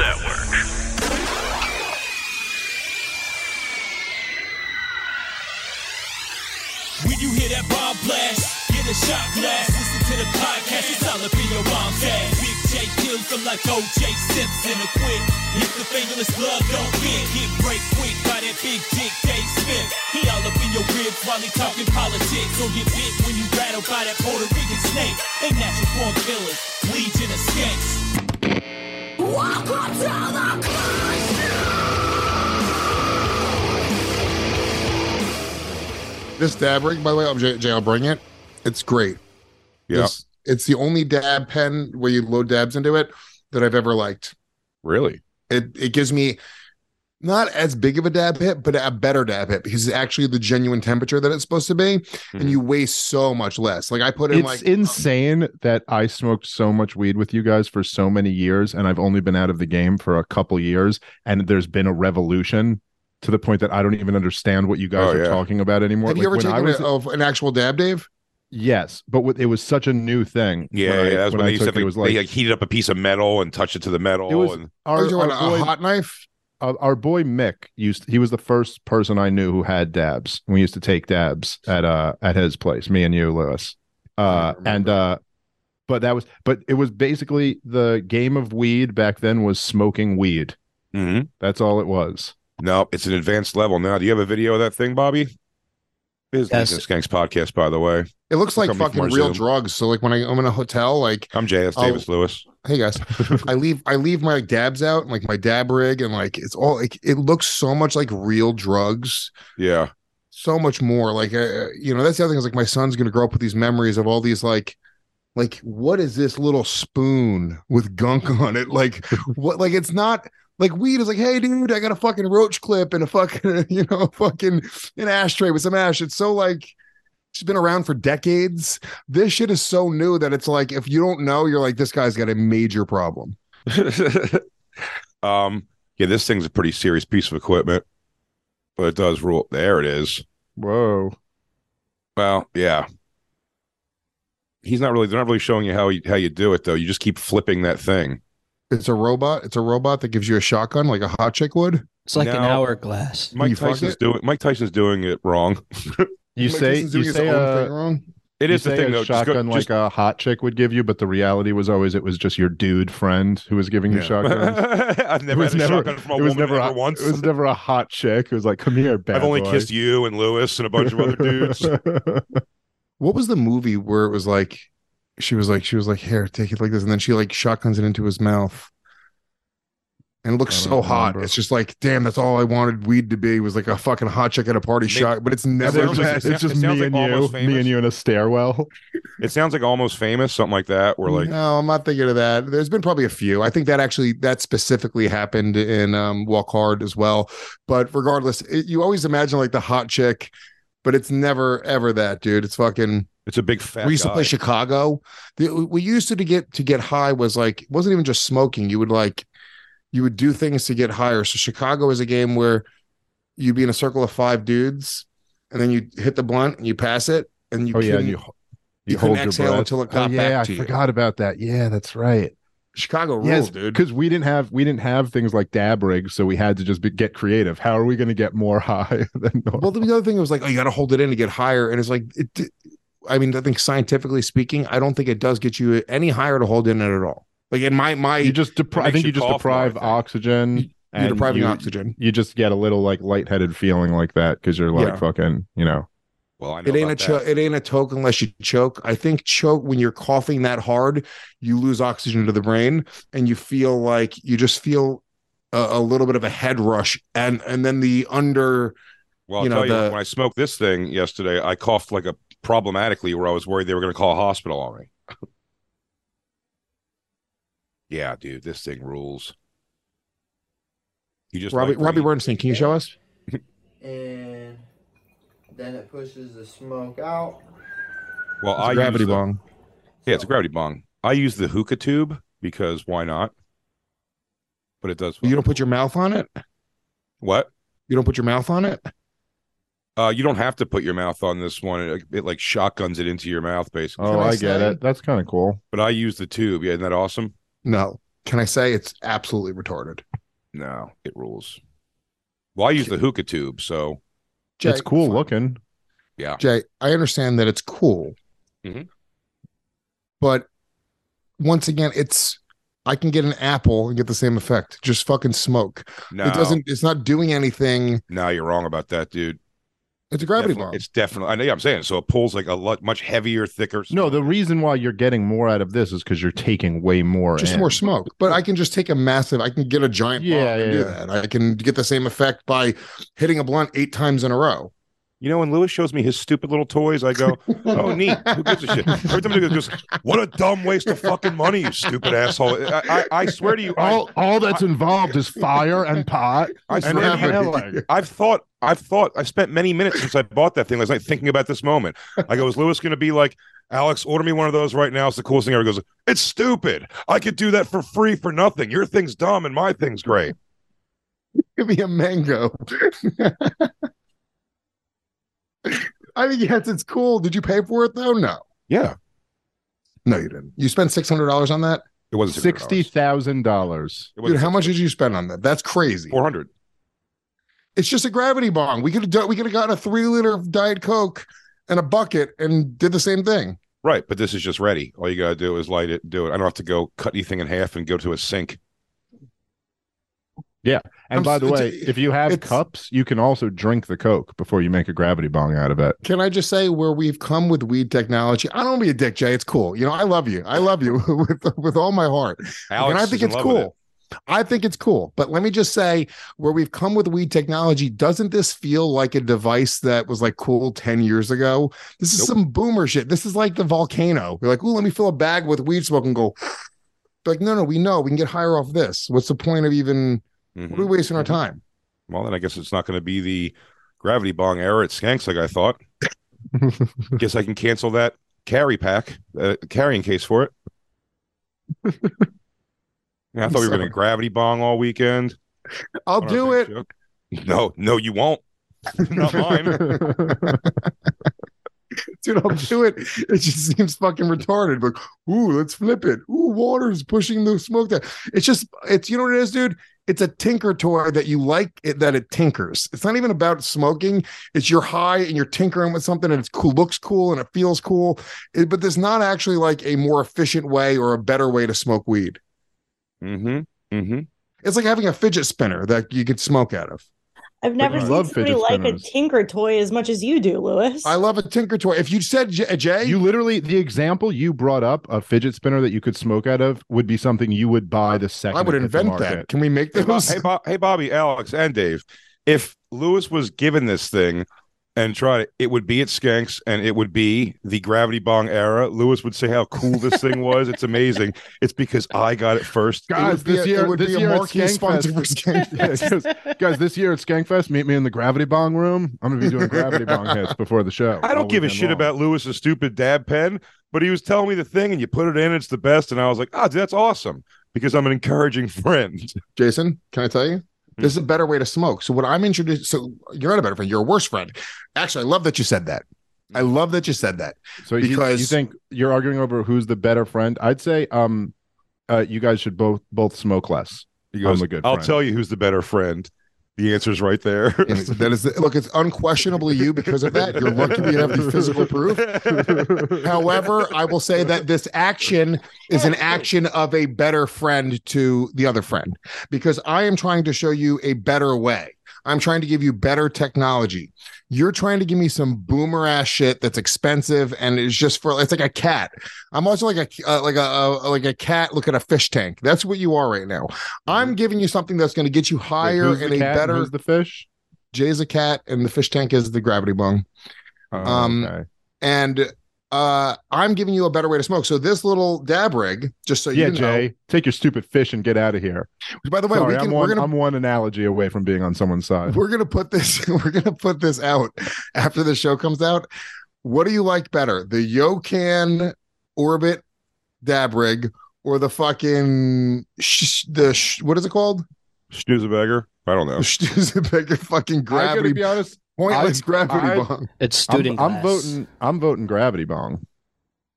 Network. When you hear that bomb blast, get a shot glass. Listen to the podcast, it's all up in your mom's ass. Big J kills them like O.J. Simpson. A quit. If the fingerless glove don't fit, get break quick by that big dick Dave Smith. He all up in your ribs while he talking politics. Or get bit when you rattled by that Puerto Rican snake. They natural born killers, legion of skanks. Welcome to the This dab rig, by the way, I'm Jay, Jay, I'll bring it. It's great. Yeah. This- it's the only dab pen where you load dabs into it that I've ever liked. Really? It it gives me not as big of a dab hit, but a better dab hit because it's actually the genuine temperature that it's supposed to be, Mhm. and you waste so much less. Like I put in like It's like insane that I smoked so much weed with you guys for so many years, and I've only been out of the game for a couple years, and there's been a revolution to the point that I don't even understand what you guys Oh, are yeah. talking about anymore. Have you ever when I taken was- a, of an actual dab, Dave? Yes, but it was such a new thing. Yeah, when I, yeah. That's when, when I they used to took have, it, like, it was they like like heated up a piece of metal and touched it to the metal. It was- and our, Are you our on a boy, hot knife? Uh, our boy Mick used. He was the first person I knew who had dabs. We used to take dabs at uh at his place. Me and you, Lewis. Uh, and uh, but that was but it was basically the game of weed back then was smoking weed. Mhm. That's all it was. no, it's an advanced level now. Do you have a video of that thing, Bobby? This is Yes. Skanks podcast, by the way. It looks like Coming fucking real Zoom. drugs. So like when I, I'm in a hotel, like I'm J.S. Davis Lewis. Hey guys i leave i leave my dabs out and like my dab rig and like it's all like it looks so much like real drugs. Yeah. so much more like uh, you know that's the other thing is like my son's gonna grow up with these memories of all these like like what is this little spoon with gunk on it? Like what like it's not like weed is like hey dude i got a fucking roach clip and a fucking you know fucking an ashtray with some ash. It's so like She's been around for decades. This shit is so new that it's like if you don't know, you're like, this guy's got a major problem. um, yeah, this thing's a pretty serious piece of equipment, but it does rule. There it is. Whoa. Well, yeah. He's not really. They're not really showing you how you how you do it though. You just keep flipping that thing. It's a robot. It's a robot that gives you a shotgun like a hot chick would. It's like an hourglass. Mike you fuck Tyson's it? doing. Mike Tyson's doing it wrong. You Mike say doing you his say own uh, thing wrong. It you the thing a though. Just go- shotgun just- like a hot chick would give you, but the reality was always it was just your dude friend who was giving you Yeah. shotguns. I've It never was had a never. shotgun from a It was never. ever A, once. It was never a hot chick. It was like, come here, bad I've only boy." kissed you and Lewis and a bunch of other dudes. What was the movie where it was like she was like she was like here take it like this and then she like shotguns it into his mouth and it looks so don't hot it's just like damn that's all i wanted weed to be was like a fucking hot chick at a party Maybe- shot but it's And never sounds like- that. it's it just sounds me like and you, Almost me and you in a stairwell. it sounds like almost famous, something like that. We're like no i'm not thinking of that there's been probably a few i think that actually that specifically happened in um walk hard as well but regardless it, you always imagine like the hot chick but it's never ever that dude it's fucking it's a big fat. we used to play Chicago. The, we used to, to get to get high was like it wasn't even just smoking. You would like you would do things to get higher. So Chicago is a game where you'd be in a circle of five dudes, and then you hit the blunt and you pass it, and you oh yeah, you you you hold your exhale breath until it oh, got yeah, back I to you. forgot about that. Yeah, that's right. Chicago rules, Yes, dude. because we didn't have we didn't have things like dab rigs, so we had to just be, get creative. How are we going to get more high than normal? Well, the other thing was like, oh, you got to hold it in to get higher, and it's like, it, I mean, I think scientifically speaking, I don't think it does get you any higher to hold in it at all. Like in my my, you just depri- I think you you just cough more, deprive oxygen. you're depriving you, oxygen. You just get a little like lightheaded feeling like that because you're like Yeah. fucking, you know. Well, I know It ain't a about choke. It ain't a toke unless you choke. I think choke when you're coughing that hard, you lose oxygen to the brain, and you feel like you just feel a, a little bit of a head rush, and and then the under. Well, I'll you know, tell you, the- when I smoked this thing yesterday, I coughed like a problematically where I was worried they were going to call a hospital on me. Yeah, dude, this thing rules. You just Robbie like Robbie weed. Bernstein, can you show us? and then it pushes the smoke out. Well, It's a I gravity the- bong. Yeah, it's a gravity bong. I use the hookah tube because why not? But it does. You don't put your mouth on it. what? You don't put your mouth on it. Uh, you don't have to put your mouth on this one. It, it like shotguns it into your mouth, basically. Oh, I I, get it. That's kind of cool. But I use the tube. Yeah, isn't that awesome? No. Can I say it's absolutely retarded? No, it rules. Well, I use the hookah tube, so Jay, it's cool fine. looking. yeah. Jay, I understand that it's cool. Mhm. But once again, it's I can get an apple and get the same effect. Just fucking smoke. No, It doesn't it's not doing anything. No, you're wrong about that, dude. It's a gravity Definitely- bomb. It's definitely. I know. Yeah, I'm saying. So it pulls like a lot much heavier, thicker. No, the reason why you're getting more out of this is because you're taking way more. just in. more smoke. But I can just take a massive, I can get a giant Yeah, bomb and yeah, do yeah. that. I can get the same effect by hitting a blunt eight times in a row. You know, when Lewis shows me his stupid little toys, I go, "Oh, neat. Who gives a shit?" Every time he goes, "What a dumb waste of fucking money, you stupid asshole!" I, I, I swear to you, I, all all that's involved is fire and pot I and swear to you, inhaling. I've thought, I've thought, I spent many minutes since I bought that thing last night thinking about this moment. I go, is Lewis going to be like, Alex, order me one of those right now? It's the coolest thing ever. He goes, it's stupid. I could do that for free for nothing. Your thing's dumb and my thing's great. Give me a mango. I mean, yes, it's cool. Did you pay for it though? No. Yeah, No, you didn't. You spent six hundred dollars on that? it wasn't Sixty thousand dollars. Dude, how much did you spend on that? That's crazy. Four hundred. It's just a gravity bong. We could have done we could have gotten a three liter of Diet Coke and a bucket and did the same thing. Right, but this is just ready. All you gotta do is light it, do it. I don't have to go cut anything in half and go to a sink. And I'm by the way, if you have cups, you can also drink the Coke before you make a gravity bong out of it. Can I just say where we've come with weed technology? I don't want to be a dick, Jay. It's cool. You know, I love you. I love you with with all my heart. Alex and I think it's love with it. cool. I think it's cool. But let me just say, where we've come with weed technology, doesn't this feel like a device that was like cool 10 years ago? This is Nope. some boomer shit. This is like the volcano. You're like, oh, let me fill a bag with weed smoke and go. Like, no, no, we know we can get higher off this. What's the point of even Mhm. what are we wasting our time? Well, then I guess it's not going to be the gravity bong era at Skanks like I thought. guess I can cancel that carry pack, uh, carrying case for it. Yeah, I thought we were going to gravity bong all weekend. I'll do it. show. No, no, you won't. Not mine. Dude, I'll do it. It just seems fucking retarded. But ooh, let's flip it. Ooh, water's pushing the smoke down. It's just, it's you know what it is, dude. It's a tinker toy that you like it that it tinkers. It's not even about smoking. It's you're high and you're tinkering with something and it cool, looks cool and it feels cool. It- but there's not actually like a more efficient way or a better way to smoke weed. Mm-hmm. Mm-hmm. It's like having a fidget spinner that you could smoke out of. I've never you seen love somebody fidget like a tinker toy as much as you do, Lewis. I love a tinker toy. If you said J- Jay, You literally the example you brought up, a fidget spinner that you could smoke out of, would be something you would buy the second. I would it hit the invent that. Can we make Hey, Bo- those? hey, Bo- hey, Bobby, Alex, and Dave. If Lewis was given this thing and tried it, it would be at Skanks and it would be the gravity bong era. Lewis would say how cool this thing was. It's amazing. It's because I got it first. Guys, would this a- year, it would this be a year at marquee sponsor for Skankfest, Skankfest. Yeah, guys, guys, this year at Skankfest, meet me in the gravity bong room. I'm gonna be doing gravity bong hits before the show. I don't give a shit long. about Lewis's stupid dab pen, but he was telling me the thing and you put it in, it's the best. And I was like, oh, dude, that's awesome because I'm an encouraging friend. Jason, can I tell you? Hmm. This is a better way to smoke. So what I'm introduced so you're not a better friend, you're a worse friend. Actually, I love that you said that. I love that you said that. So you, you think you're arguing over who's the better friend? I'd say um, uh, you guys should both both smoke less. He goes, I'm a good I'll tell you who's the better friend. The answer is right there. That is look, it's unquestionably you because of that. You're lucky we have the physical proof. However, I will say that this action is an action of a better friend to the other friend because I am trying to show you a better way. I'm trying to give you better technology. You're trying to give me some boomer ass shit that's expensive and it's just for it's like a cat. I'm also like a uh, like a uh, like a cat. Look at a fish tank. That's what you are right now. I'm giving you something that's going to get you higher who's and a and better. Who's the fish? Jay's a cat and the fish tank is the gravity bong. Oh, Um, okay. And uh, I'm giving you a better way to smoke. So this little dab rig, just so yeah, you know. Yeah, Jay, take your stupid fish and get out of here. By the way, Sorry, we can, I'm, we're one, gonna I'm one analogy away from being on someone's side. we're gonna put this we're gonna put this out after the show comes out. What do you like better, the Yocan Orbit dab rig or the fucking sh- the sh- what is it called? Snoozeberger. I don't know. Studebaker fucking I gotta gravity be honest. Pointless I- gravity I- bong. It's I'm, student I'm voting. I'm voting gravity bong.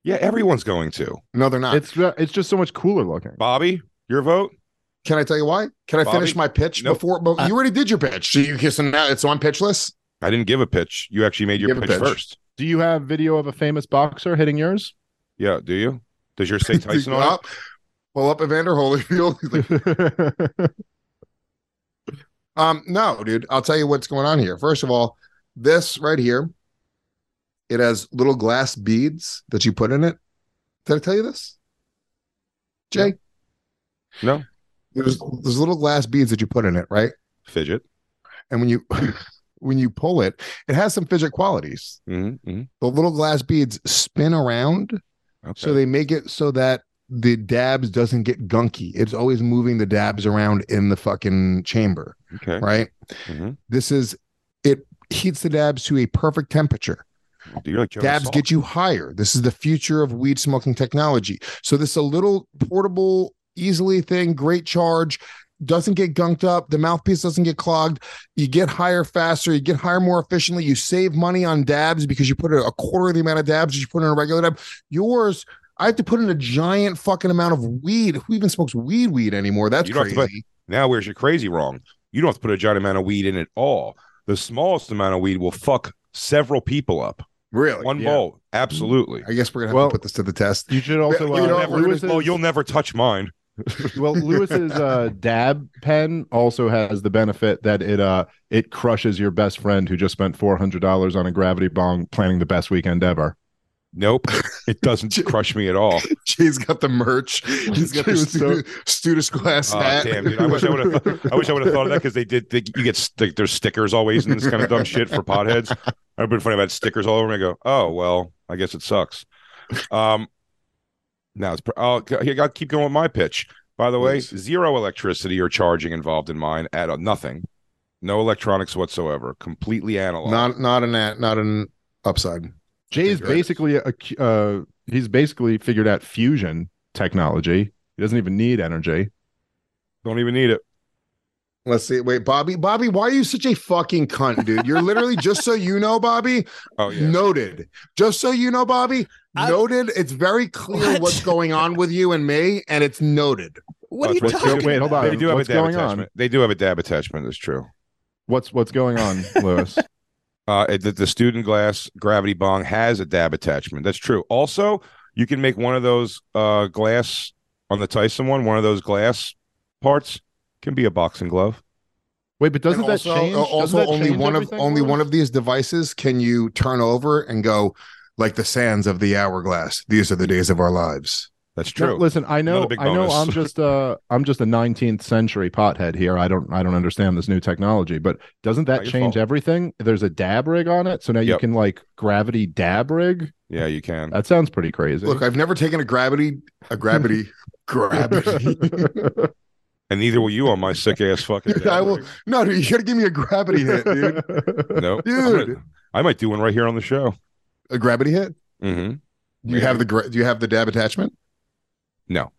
Yeah, everyone's going to. No, they're not. It's it's just so much cooler looking. Bobby, your vote? Can I tell you why? Can I Bobby? finish my pitch Nope. before? But uh. you already did your pitch. So you so now it's on pitchless. I didn't give a pitch. You actually made your pitch, pitch. first. Do you have video of a famous boxer hitting yours? Yeah, do you? Does your say Tyson on it? up, pull up Evander Holyfield. He's like, um, no, dude. I'll tell you what's going on here. First of all, this right here, it has little glass beads that you put in it. Did I tell you this, Jay? No. There's there's little glass beads that you put in it, right? Fidget. And when you when you pull it, it has some fidget qualities. Mm-hmm. The little glass beads spin around Okay. So they make it so that the dabs doesn't get gunky. It's always moving the dabs around in the fucking chamber, okay. right? Mhm. This is it heats the dabs to a perfect temperature. Like dabs get you higher. This is the future of weed smoking technology. So this is a little portable, easily thing, great charge, doesn't get gunked up. The mouthpiece doesn't get clogged. You get higher faster. You get higher more efficiently. You save money on dabs because you put a, quarter of the amount of dabs you put in a regular dab. Yours, I have to put in a giant fucking amount of weed. Who even smokes weed weed anymore? That's You don't crazy. to Now, where's your crazy wrong? You don't have to put a giant amount of weed in at all. The smallest amount of weed will fuck several people up. really? One Yeah. bowl, absolutely. I guess we're gonna have Well, to put this to the test. You should also. You uh, know, You'll never, Lewis's- well, you'll never touch mine. well, Lewis's uh, dab pen also has the benefit that it uh it crushes your best friend who just spent four hundred dollars on a gravity bong planning the best weekend ever. Nope, it doesn't crush me at all. Jay's got the merch. He's got the stu- Stündenglass Oh, hat. damn, dude! I wish I would have. I wish I would have thought of that because they did. They, you get st- there's stickers always and this kind of dumb shit for potheads. I've been funny about stickers all over. me. I go, oh well, I guess it sucks. Um, now it's. pr- Oh, here, I'll keep going with my pitch. By the way, zero electricity or charging involved in mine at a, nothing. No electronics whatsoever. Completely analog. not not an not an upside. Jay's basically a uh he's basically figured out fusion technology. He doesn't even need energy. Don't even need it. Let's see. Wait, Bobby. Bobby, why are you such a fucking cunt, dude? You're literally just so you know, Bobby. Oh yeah. Noted. Just so you know, Bobby. I- noted. It's very clear What? what's going on with you and me, and it's noted. What are you it's- talking wait, hold on. They do have a dab going on? attachment. They do have a dab attachment. It's true. What's what's going on, Lewis? Uh, it- the, the Stündenglass gravity bong has a dab attachment. That's true. Also, you can make one of those uh, glass on the Tyson one. One of those glass parts can be a boxing glove. Wait, but doesn't And that also, change? uh, doesn't also that only change one of only one of these devices can you turn over and go like the sands of the hourglass. These are the days of our lives. That's No, true. listen, I know, I know, I'm just uh, I'm just a 19th century pothead here. I don't, I don't understand this new technology. But doesn't that change fault. everything? There's a dab rig on it, so now you can like gravity dab rig. yeah, you can. That sounds pretty crazy. Look, I've never taken a gravity a gravity gravity. and neither will you on my sick ass fucking. I will. No, dude, you gotta give me a gravity hit, dude. No, Dude. I might do one right here on the show. A gravity hit. Mm-hmm. Do you have the do you have the dab attachment? No.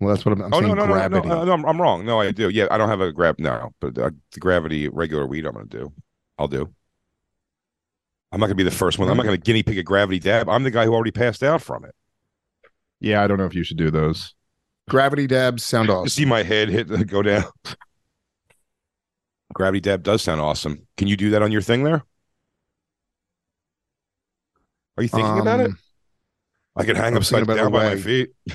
Well, that's what I'm, I'm oh saying. no, no, no, no, gravity. no, no, I'm, I'm wrong. No, I do. Yeah, I don't have a grab. No, but uh, the gravity regular weed, I'm gonna do. I'll do. I'm not gonna be the first one. I'm not gonna guinea pig a gravity dab. I'm the guy who already passed out from it. yeah, I don't know if you should do those. Gravity dabs sound You awesome. see my head hit go down. Gravity dab does sound awesome. Can you do that on your thing there? Are you thinking about it? I could hang upside about down by my feet.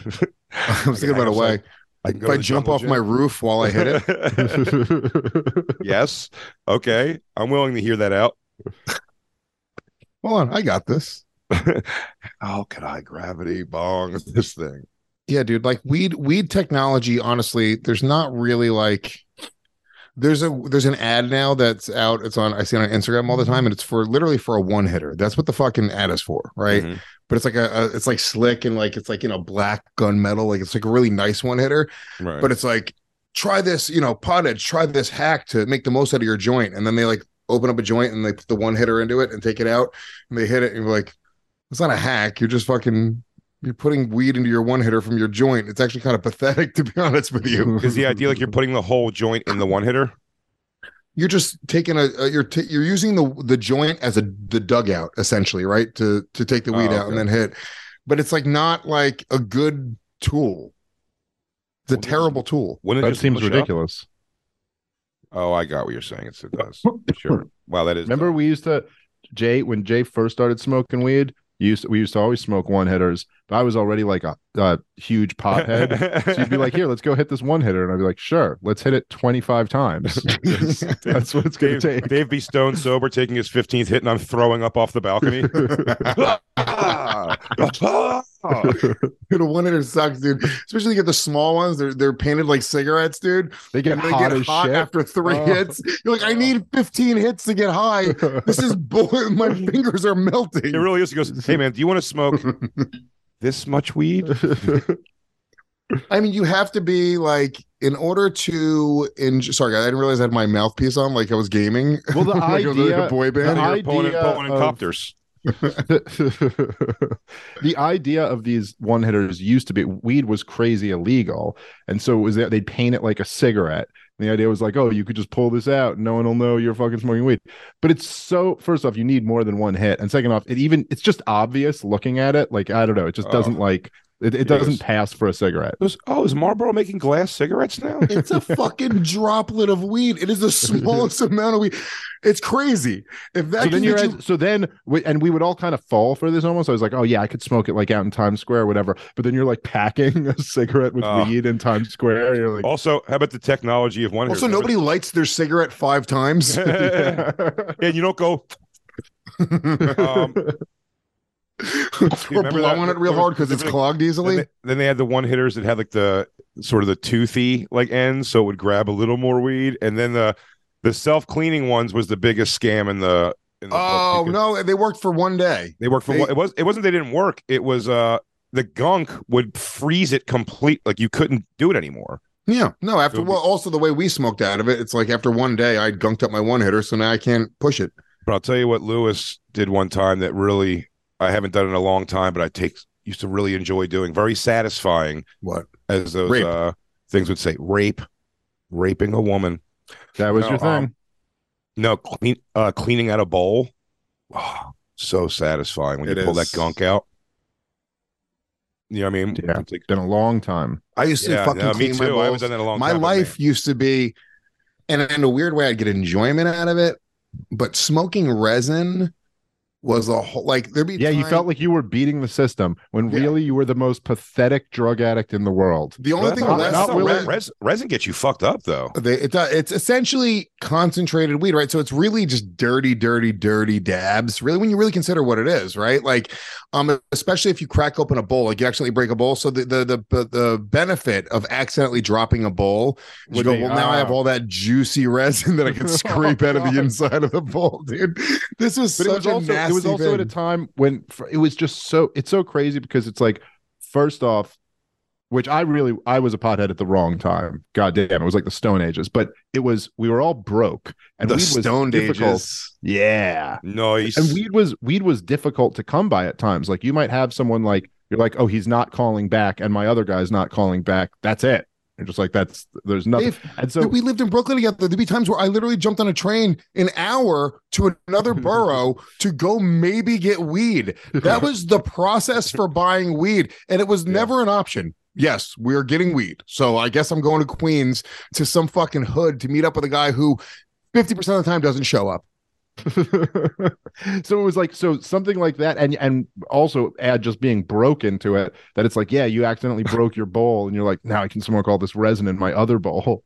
I was thinking about a way. I If I jump off my roof while I hit it, yes. Okay. I'm willing to hear that out. hold on, I got this. How could I gravity bong this thing? Yeah, dude. Like weed, weed technology. Honestly, there's not really like There's a there's an ad now that's out. It's on I see it on Instagram all the time, and it's for literally for a one hitter. That's what the fucking ad is for, right? Mhm. But it's like a, a it's like slick and like it's like you know black gunmetal, like it's like a really nice one hitter. Right. But it's like try this, you know, pottage, try this hack to make the most out of your joint, and then they like open up a joint and they put the one hitter into it and take it out, and they hit it, and you're like, it's not a hack. You're just fucking. You're putting weed into your one hitter from your joint. It's actually kind of pathetic, to be honest with you. is the idea like you're putting the whole joint in the one hitter? You're just taking a, a you're t- you're using the the joint as a the dugout essentially, right? To to take the oh, weed Oh, out and then hit. But it's like not like a good tool. It's a Well, terrible tool. Wouldn't it That just seems push up? ridiculous. Oh, I got what you're saying. It's, it does. Sure. Wow, that is. Remember, we used to Jay when Jay first started smoking weed. You used to, we used to always smoke one hitters, but I was already like a, a huge pothead. so you'd be like, "Here, let's go hit this one hitter," and I'd be like, "Sure, let's hit it twenty five times." That's what it's gonna Dave, take. Dave B. Stone sober, taking his 15th hit, and I'm throwing up off the balcony. Dude, a one hitter sucks, dude. Especially you get the small ones. They're they're painted like cigarettes, dude. They get And they hot get as hot shit. after three Oh. hits. You're like, I need 15 hits to get high. This is bull. My fingers are melting. it really is. He goes, "Hey man, do you want to smoke this much weed?" I mean, you have to be like, in order to in Sorry, I didn't realize I had my mouthpiece on, like I was gaming. Well, the like I was like idea- a boy the band. You're idea pulling in of- copters. the idea of these one hitters used to be weed was crazy illegal, and so it was that they'd paint it like a cigarette. And the idea was like, oh, you could just pull this out, and no one will know you're fucking smoking weed. But it's so. First off, you need more than one hit, and second off, it even it's just obvious looking at it. Like I don't know, it just Oh. doesn't like it. It doesn't pass for a cigarette. It was, oh, is Marlboro making glass cigarettes now? It's a fucking droplet of weed. It is the smallest amount of weed. It's crazy. If that so then you're get at- you- so then we, and we would all kind of fall for this almost. I was like, oh yeah, I could smoke it like out in Times Square or whatever. But then you're like packing a cigarette with Oh. weed in Times Square. You're like, Also, how about the technology of one? also nobody lights their cigarette five times. and you don't go. Um, or remember that? blowing it real hard because it's clogged then, easily. they, then they had the one hitters that had like the sort of the toothy like ends, so it would grab a little more weed. And then the the self cleaning ones was the biggest scam in the. In the Oh no, they worked for one day. They worked for They- one. It was. It wasn't. They didn't work. It was. Uh, the gunk would freeze it complete. Like you couldn't do it anymore. Yeah, no. After So- well, also the way we smoked out of it, it's like after one day, I gunked up my one hitter, so now I can't push it. But I'll tell you what Lewis did one time that really I haven't done it in a long time, but I take used to really enjoy doing. Very satisfying, What? as those Rape. uh, things would say. Rape, raping a woman. that was No, your thing. um, No, clean, uh, cleaning out a bowl. Oh, so satisfying when It you pull is. that gunk out. You know what I mean? Yeah. It's like- Been a long time. I used to Yeah, fucking no, me clean my too. I haven't done that in a long my time, but life used to be, and in a weird way, I'd get enjoyment out of it. But smoking resin was a whole like there'd be Yeah, you felt like you were beating the system when Yeah. really you were the most pathetic drug addict in the world. the only That's thing not- less not- res- res- resin gets you fucked up though. They, it, uh, it's essentially concentrated weed, right? So it's really just dirty, dirty, dirty dabs. Really, when you really consider what it is, right? Like, um, especially if you crack open a bowl, like you accidentally break a bowl. So the the the the benefit of accidentally dropping a bowl, you Would go, be, well, now I have ah. all that juicy resin that I can scrape out of the inside of the bowl, dude. This was But such was a also nasty it was also at a time when it was just so it's so crazy because it's like first off which I really I was a pothead at the wrong time. God damn, it was like the Stone Ages, but it was we were all broke and the weed was Stone difficult. Ages. Yeah. Nice. And weed was weed was difficult to come by at times. Like you might have someone like you're like, oh, he's not calling back, and my other guy's not calling back. That's it. You're just like that's there's nothing. Dave, and so we lived in Brooklyn together. There'd be times where I literally jumped on a train an hour to another borough to go maybe get weed. That was the process for buying weed, and it was never an option. Yes, we're getting weed. So I guess I'm going to Queens to some fucking hood to meet up with a guy who 50% of the time doesn't show up. so it was like so something like that and and also add just being broken to it that it's like yeah you accidentally broke your bowl and you're like now i can smoke all this resin in my other bowl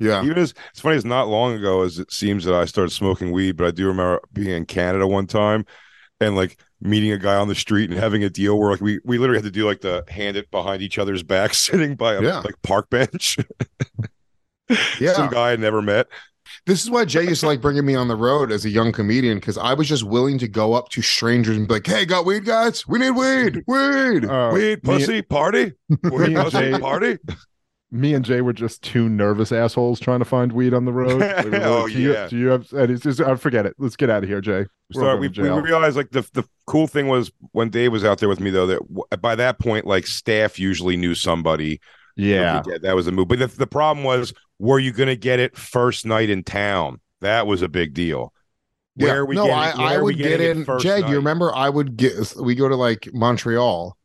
Yeah. Even as it's funny, it's not long ago as it seems that I started smoking weed, but I do remember being in Canada one time and like meeting a guy on the street and having a deal where like we we literally had to do like the hand it behind each other's back, sitting by a Yeah. like park bench. Yeah. Some guy I never met. This is why Jay used to like bringing me on the road as a young comedian because I was just willing to go up to strangers and be like, "Hey, got weed, guys? We need weed, weed." Uh, Weed, me- pussy, party. Weed, me and pussy, Jay- party. me and Jay were just two nervous assholes trying to find weed on the road. We were Oh, do you, yeah. do you have? And it's just, I forget it. Let's get out of here, Jay. We're Sorry, we, we realized like the the cool thing was when Dave was out there with me though that w- by that point like staff usually knew somebody. yeah. that was a move. But the, the problem was, were you going to get it first night in town? That was a big deal. Where Yeah. are we no, getting, I, I would get it in. do night? you remember? I would get. We go to like Montreal,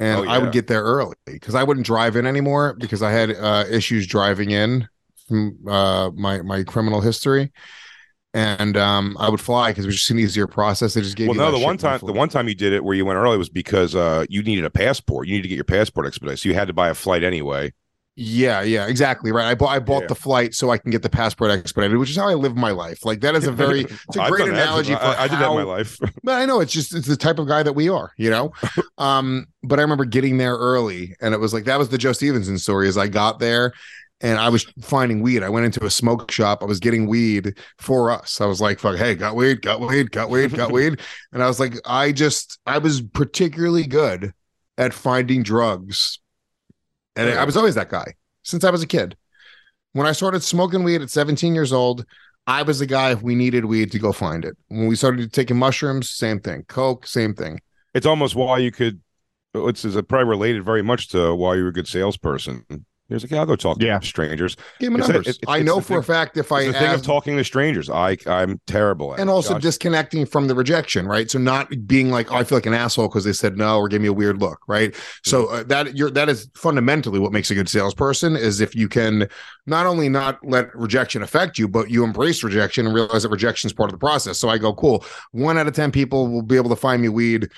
and Oh, I would get there early because I wouldn't drive in anymore because I had uh, issues driving in from uh, my my criminal history, and um, I would fly because it was just an easier process. They just gave Well, you no, the one time the one time you did it where you went early was because uh you needed a passport. You needed to get your passport expedited. So you had to buy a flight anyway. Yeah, yeah, exactly right. I bought I bought Yeah. the flight so I can get the passport expedited, which is how I live my life. Like that is a very it's a great done that. analogy for I, I did that in my life. But I know it's just it's the type of guy that we are, you know. um, but I remember getting there early, and it was like that was the Joe Stevenson story. As I got there, and I was finding weed. I went into a smoke shop. I was getting weed for us. I was like, "Fuck, hey, got weed, got weed, got weed, got weed," and I was like, I just I was particularly good at finding drugs, and I was always that guy since I was a kid. When I started smoking weed at 17 years old, I was the guy if we needed weed to go find it. When we started taking mushrooms, same thing. Coke, same thing. It's almost why you could. It's, it's probably related very much to why you were a good salesperson. He was like, yeah, I'll go talk Yeah. to strangers. Give me It's a- numbers. it's- I know the for a fact if I It's the thing of talking to strangers. I I'm terrible at and it. also Josh- disconnecting from the rejection, right? So not being like, oh, I feel like an asshole because they said no or gave me a weird look, right? So Mm-hmm. uh, that you're that is fundamentally what makes a good salesperson is if you can not only not let rejection affect you, but you embrace rejection and realize that rejection is part of the process. So I go, cool. One out of ten people will be able to find me weed.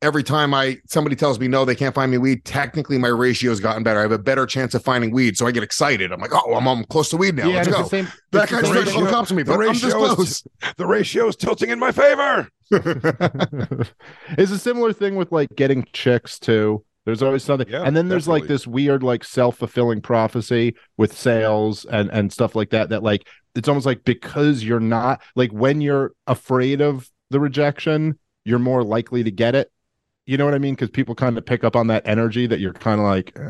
Every time I somebody tells me no, they can't find me weed. Technically, my ratio's gotten better. I have a better chance of finding weed, so I get excited. I'm like, oh, I'm, I'm close to weed now. yeah, Let's go. the same. that it's guy the just to call cops on me, the but I'm this ratio is- the ratio is tilting in my favor. it's a similar thing with like getting chicks too. There's always something, Yeah, and then there's like this weird like self fulfilling prophecy with sales and and stuff like that. That like it's almost like because you're not like when you're afraid of the rejection, you're more likely to get it. You know what I mean? Because people kind of pick up on that energy that you're kind of like, uh,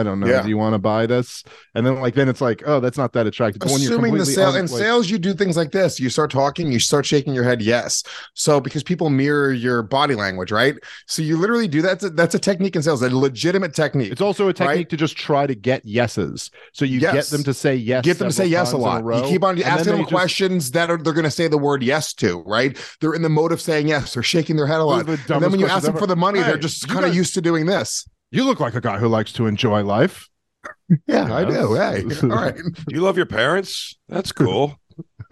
I don't know, Yeah. do you want to buy this? And then like then it's like, oh, that's not that attractive. But when you're assuming the sale un- in like- sales you do things like this you start talking you start shaking your head yes so because people mirror your body language right so you literally do that that's a technique in sales a legitimate technique It's also a technique Right? to just try to get yeses. So you Yes. get them to say yes. get them to say yes a lot row, you keep on asking them just- questions that are they're going to say the word yes to right they're in the mode of saying yes they're shaking their head a lot the and then when you ask them ever. for the money they're just kind of used to doing this You look like a guy who likes to enjoy life. yeah i do hey all right Do you love your parents? That's cool.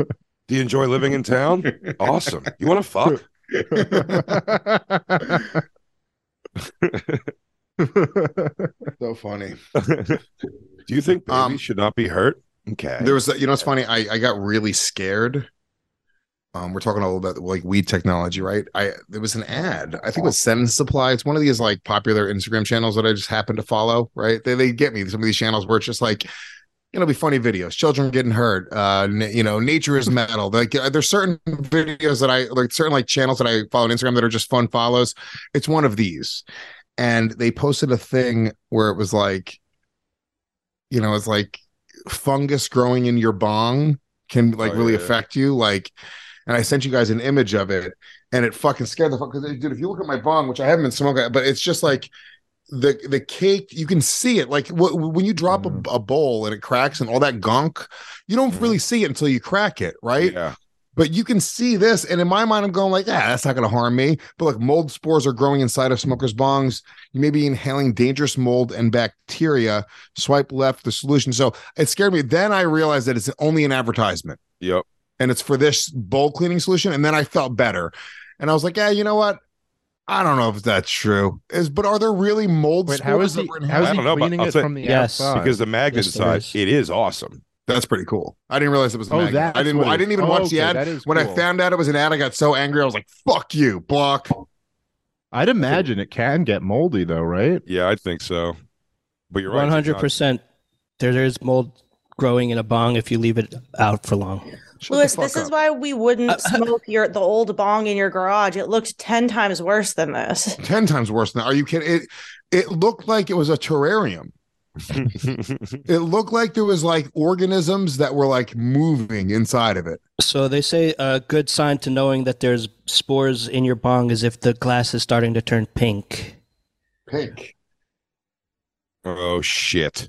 Do you enjoy living in town? Awesome. You want to fuck? so funny Do you think babies Um, should not be hurt? Okay. There was, you know, it's funny. I, I got really scared. Um, we're talking all about like weed technology, right? I there was an ad. I think it was Send Supply. It's one of these like popular Instagram channels that I just happen to follow. Right? They they get me some of these channels where it's just like, you know, be funny videos, children getting hurt. Uh, na- you know, nature is metal. Like uh, there's certain videos that I like, certain like channels that I follow on Instagram that are just fun follows. It's one of these, and they posted a thing where it was like, you know, it's like fungus growing in your bong can like Oh, really yeah. affect you. Like, and I sent you guys an image of it, and it fucking scared the fuck. Because dude, if you look at my bong, which I haven't been smoking, but it's just like the the cake. You can see it. Like wh- when you drop a, a bowl and it cracks and all that gunk, you don't really see it until you crack it, right? Yeah. But you can see this, and in my mind, I'm going like, ah, that's not going to harm me. But like mold spores are growing inside of smokers' bongs. You may be inhaling dangerous mold and bacteria. Swipe left, the solution. So it scared me. Then I realized that it's only an advertisement, Yep. And it's for this bowl cleaning solution. And then I felt better, and I was like, yeah, you know what? I don't know if that's true. Is but are there really mold Wait, spores? how is he? How is inhaling? I don't know, but cleaning I'll it say- from the Yes, outside? Because the magnet Yes, there inside, is. it is awesome. That's pretty cool. I didn't realize it was a Oh, magnet. that's I didn't. I didn't even Oh, watch the oh, okay, ad. that is When I found out it was an ad, I got so angry. I was like, "Fuck you, block." I'd imagine it can get moldy though, right? Yeah, I think so. But you're right. One it's One hundred percent. There's mold growing in a bong if you leave it out for long. Lewis, this is why we wouldn't Uh, smoke your the old bong in your garage. It looked ten times worse than this. Ten times worse than. Are you kidding? It it looked like it was a terrarium. it looked like there was like organisms that were like moving inside of it. So they say a good sign to knowing that there's spores in your bong is if the glass is starting to turn pink. Pink. oh shit!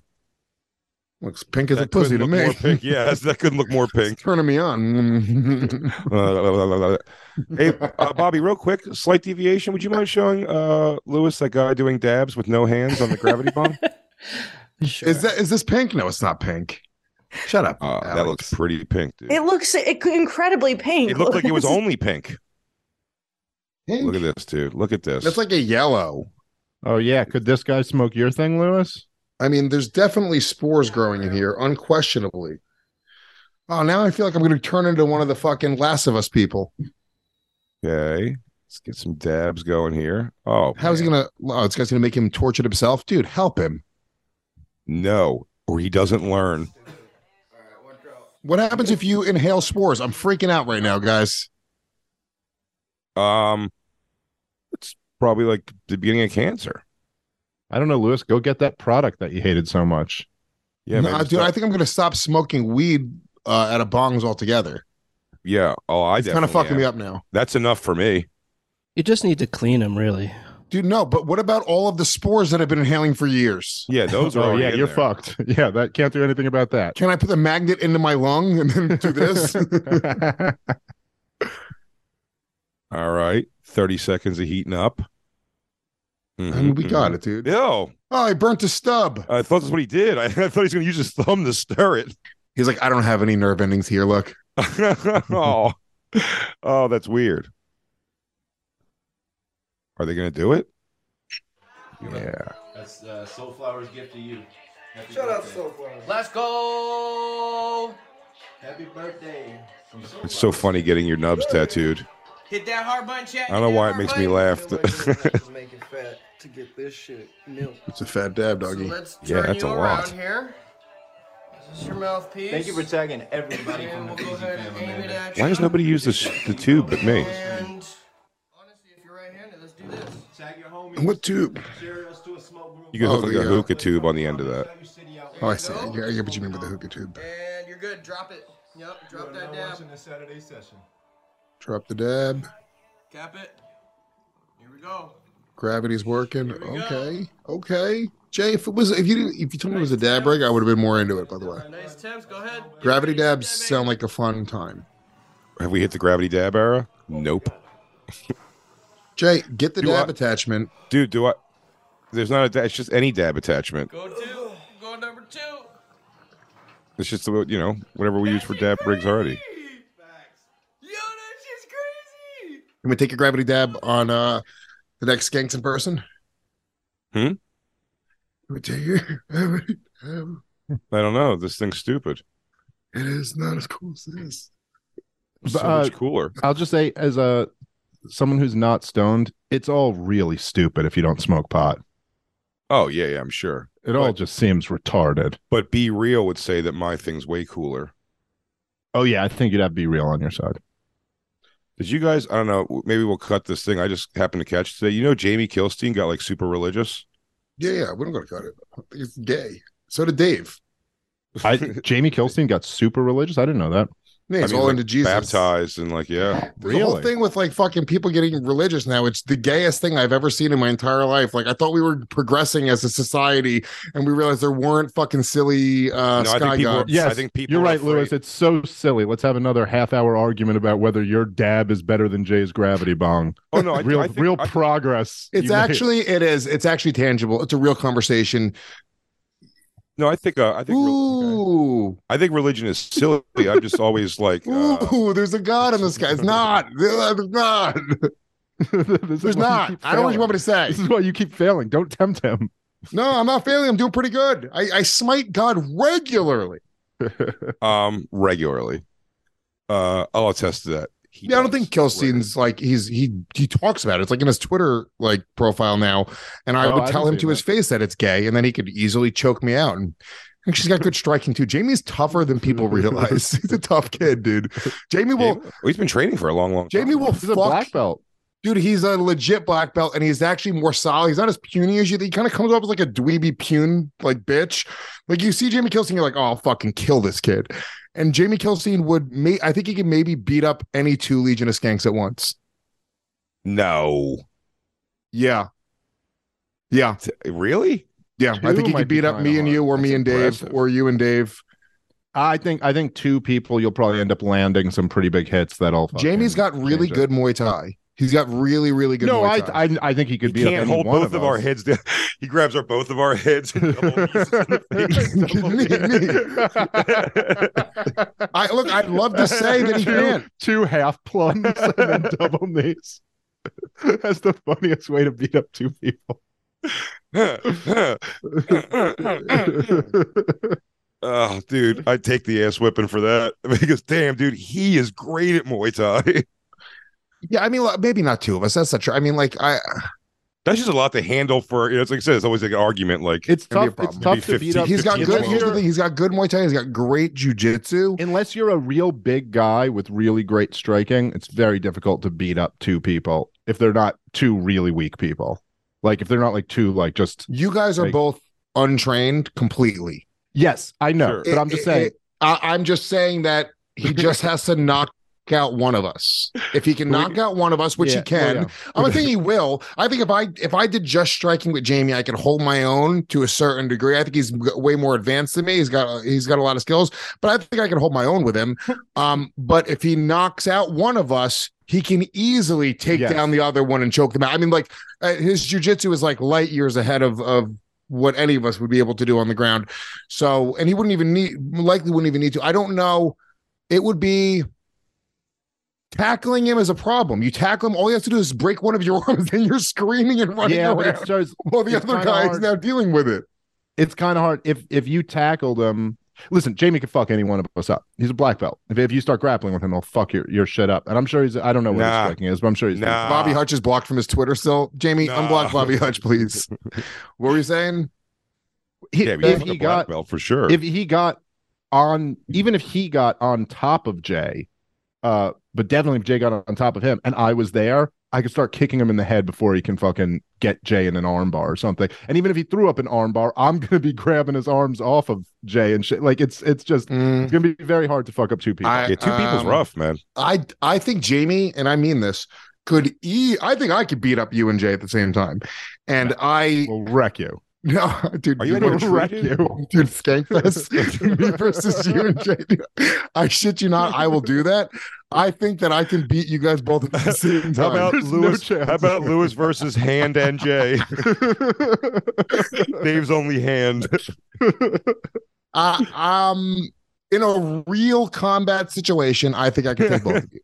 Looks pink as a pussy to me. More pink. Yeah, that couldn't look more pink. Turning me on. Hey, uh, Bobby, real quick, slight deviation. Would you mind showing uh, Lewis that guy doing dabs with no hands on the gravity bomb? Sure. Is that is this pink? No, it's not pink. Shut up. Uh, that looks pretty pink, dude. It looks i- incredibly pink. It looked like it was only pink. Pink? Look at this, dude. Look at this. That's like a yellow. Oh yeah, could this guy smoke your thing, Lewis? I mean, there's definitely spores growing in here, unquestionably. Oh, now I feel like I'm going to turn into one of the fucking Last of Us people. okay. Let's get some dabs going here. Oh, How's he going to? Oh, this guy's going to make him torture himself, dude. Help him. No, or he doesn't learn. What happens if you inhale spores? I'm freaking out right now, guys. Um, it's probably like the beginning of cancer. I don't know, Lewis. Go get that product that you hated so much. Yeah, No, maybe dude, I think I'm going to stop smoking weed uh, at a bongs altogether. yeah. Oh, I It's kind of definitely fucking me up now, That's enough for me. You just need to clean them, really. dude. No, but what about all of the spores that I've been inhaling for years? Yeah, those are. oh yeah, in you're there. fucked. Yeah, that can't do anything about that. Can I put the magnet into my lung and then do this? All right, thirty seconds of heating up. I mean, we got mhm. it, dude. Yo, Oh, I burnt a stub. I thought that's what he did. I, I thought he was going to use his thumb to stir it. He's like, I don't have any nerve endings here. Look. oh, oh, that's weird. Are they going to do it? Yeah. That's uh, Soulflower's gift to you. Happy Shut up, birthday. Soulflower. Let's go. Happy birthday. From It's so funny getting your nubs tattooed. Hit that heart button, chat. I don't know why it makes me laugh. Feel like you have to make it fat to get this shit milk. It's a fat dab, So doggy. let's Yeah, that's you a around lot. here. Is this your mouthpiece? Thank you for tagging everybody from the we'll go ahead and family, aim it at Why does nobody use this the tube but me? And honestly, if you're right-handed, let's do this. Tag your homies. What tube? Share us to a smoke group. You can Oh, hook like the, a hookah tube on the end of that. Oh, I see. I get, I get what you mean by the hookah tube. And you're good. Drop it. Yep, drop that dab. watching the Saturday session. Drop the dab. Cap it. Here we go. Gravity's working. Here we go. Okay. Okay. Jay, if it was if you didn't if you told me it was a dab rig, I would have been more into it, by the way. Nice temps. Go ahead. Gravity Get dabs dab sound like a fun time. Have we hit the gravity dab era? Nope. Jay, get the Do dab I- attachment. Dude, do I? There's not a. da- It's just any dab attachment. Go two. Go number two. It's just the you know whatever we use for dab rigs already. Yo, that shit's crazy. Can we take a gravity dab on uh the next skanks in person? Hmm? Can we take it? I don't know. This thing's stupid. It is not as cool as this. So Uh, much cooler. I'll just say, as a someone who's not stoned, it's all really stupid if you don't smoke pot. Oh yeah, yeah, I'm sure. It all just seems retarded. But Be Real would say that my thing's way cooler. Oh yeah, I think you'd have to be real on your side. Did you guys? I don't know. Maybe we'll cut this thing. I just happened to catch today. You know, Jamie Kilstein got like super religious. Yeah, yeah, we don't gotta cut it. I think it's gay. So did Dave. I Jamie Kilstein got super religious. I didn't know that. Yeah, he's I mean, all like, into Jesus. baptized and like yeah. There's a whole thing with like fucking people getting religious now. It's the gayest thing I've ever seen in my entire life. Like I thought we were progressing as a society, and we realized there weren't fucking silly uh, No, sky people gods. Yes, I think people you're right, afraid- Lewis. It's so silly. Let's have another half-hour argument about whether your dab is better than Jay's gravity bong. Oh no, I, real, I think, real I- progress. It's you made. actually it is. It's actually tangible. It's a real conversation. No, I think uh, I think rel- okay. Ooh, I think religion is silly. I'm just always like uh, ooh, there's a god in the sky. It's not. There's not. There's not. I don't know what you want me to say. This is why you keep failing. Don't tempt him. No, I'm not failing. I'm doing pretty good. I, I smite God regularly. um regularly. Uh, I'll attest to that. He Yeah, I don't think Kilstein's like he's he he talks about it. It's like in his Twitter like profile now, and I Oh, I would tell him to seen his face that it's gay, and then he could easily choke me out. And And she's got good striking too. Jamie's tougher than people realize. He's a tough kid, dude. Jamie will. Well, he's been training for a long, long time. Jamie will He's a black belt. Dude, he's a legit black belt, and he's actually more solid. He's not as puny as you. He kind of comes off as like a dweeby pune like bitch. Like you see Jamie Kilstein, you're like, oh, I'll fucking kill this kid. And Jamie Kilstein would, may I think he could maybe beat up any two Legion of Skanks at once. No. Yeah, yeah, Really? yeah. I think he might could be beat up me and you, or me That's and Dave, or you and Dave. I think I think two people you'll probably end up landing some pretty big hits that'll. Jamie's got really change it. good Muay Thai. He's got really, really good. No, I, I I think he could He beat can't any hold one both of, our heads down. He grabs our both of our heads and double knees us in the face. I look. I'd love to say that he two, can't. two half plums and then double knees. That's the funniest way to beat up two people. oh, dude, I'd take the ass whipping for that because, damn, dude, he is great at Muay Thai. Yeah, I mean, maybe not two of us. That's not true. I mean, like, I That's just a lot to handle for. You know, it's like I said, it's always like an argument. Like It's Gonna be a tough. It's problem. tough Maybe to beat up. he's got good. Here's the thing. He's got good Muay Thai. He's got great jujitsu. Unless you're a real big guy with really great striking, it's very difficult to beat up two people if they're not two really weak people. Like if they're not like two, like just You guys are Like- both untrained completely. yes, I know, Sure. but I'm just It- saying. it- I, I'm just saying that he just has to knock out one of us. If he can knock out one of us, which Yeah, he can, well, I'm saying he will. I think if I if I did just striking with Jamie, I could hold my own to a certain degree. I think he's way more advanced than me. He's got he's got a lot of skills, but I think I can hold my own with him. Um, but if he knocks out one of us, he can easily take Yes. down the other one and choke them out. I mean, like uh, his jujitsu is like light years ahead of of what any of us would be able to do on the ground. So, and he wouldn't even need likely wouldn't even need to. I don't know. It would be tackling him is a problem. You tackle him, all you have to do is break one of your arms, and you're screaming and running yeah, but around it starts, while the other kinda guy is now dealing with it. it's kind of hard if if you tackle them. Listen, Jamie can fuck any one of us up. He's a black belt. If, if you start grappling with him, he'll fuck your, your shit up. And I'm sure he's. I don't know what Nah. his striking is, but I'm sure he's. Nah. Bobby Hutch is blocked from his Twitter still. Jamie, No. unblock Bobby Hutch, please. what were you saying? He, yeah, if he's he a black got belt for sure. if he got on even if he got on top of Jay, uh, but definitely if Jay got on top of him and I was there, I could start kicking him in the head before he can fucking get Jay in an armbar or something. And even if he threw up an armbar, I'm gonna be grabbing his arms off of Jay and shit. Like it's it's just Mm, it's gonna be very hard to fuck up two people. I- yeah, two people's um, rough, man. I I think Jamie, and I mean this, could e I think I could beat up you and Jay at the same time. And I will wreck you. no, dude, Are you know any what- wreck you? dude, Skankfest, me versus you and Jay. Dude, I shit you not, I will do that. I think that I can beat you guys both at the same How time. about There's Lewis? chance. how about Lewis versus Hand and Jay? Dave's only hand. uh, um, in a real combat situation, I think I can take both of you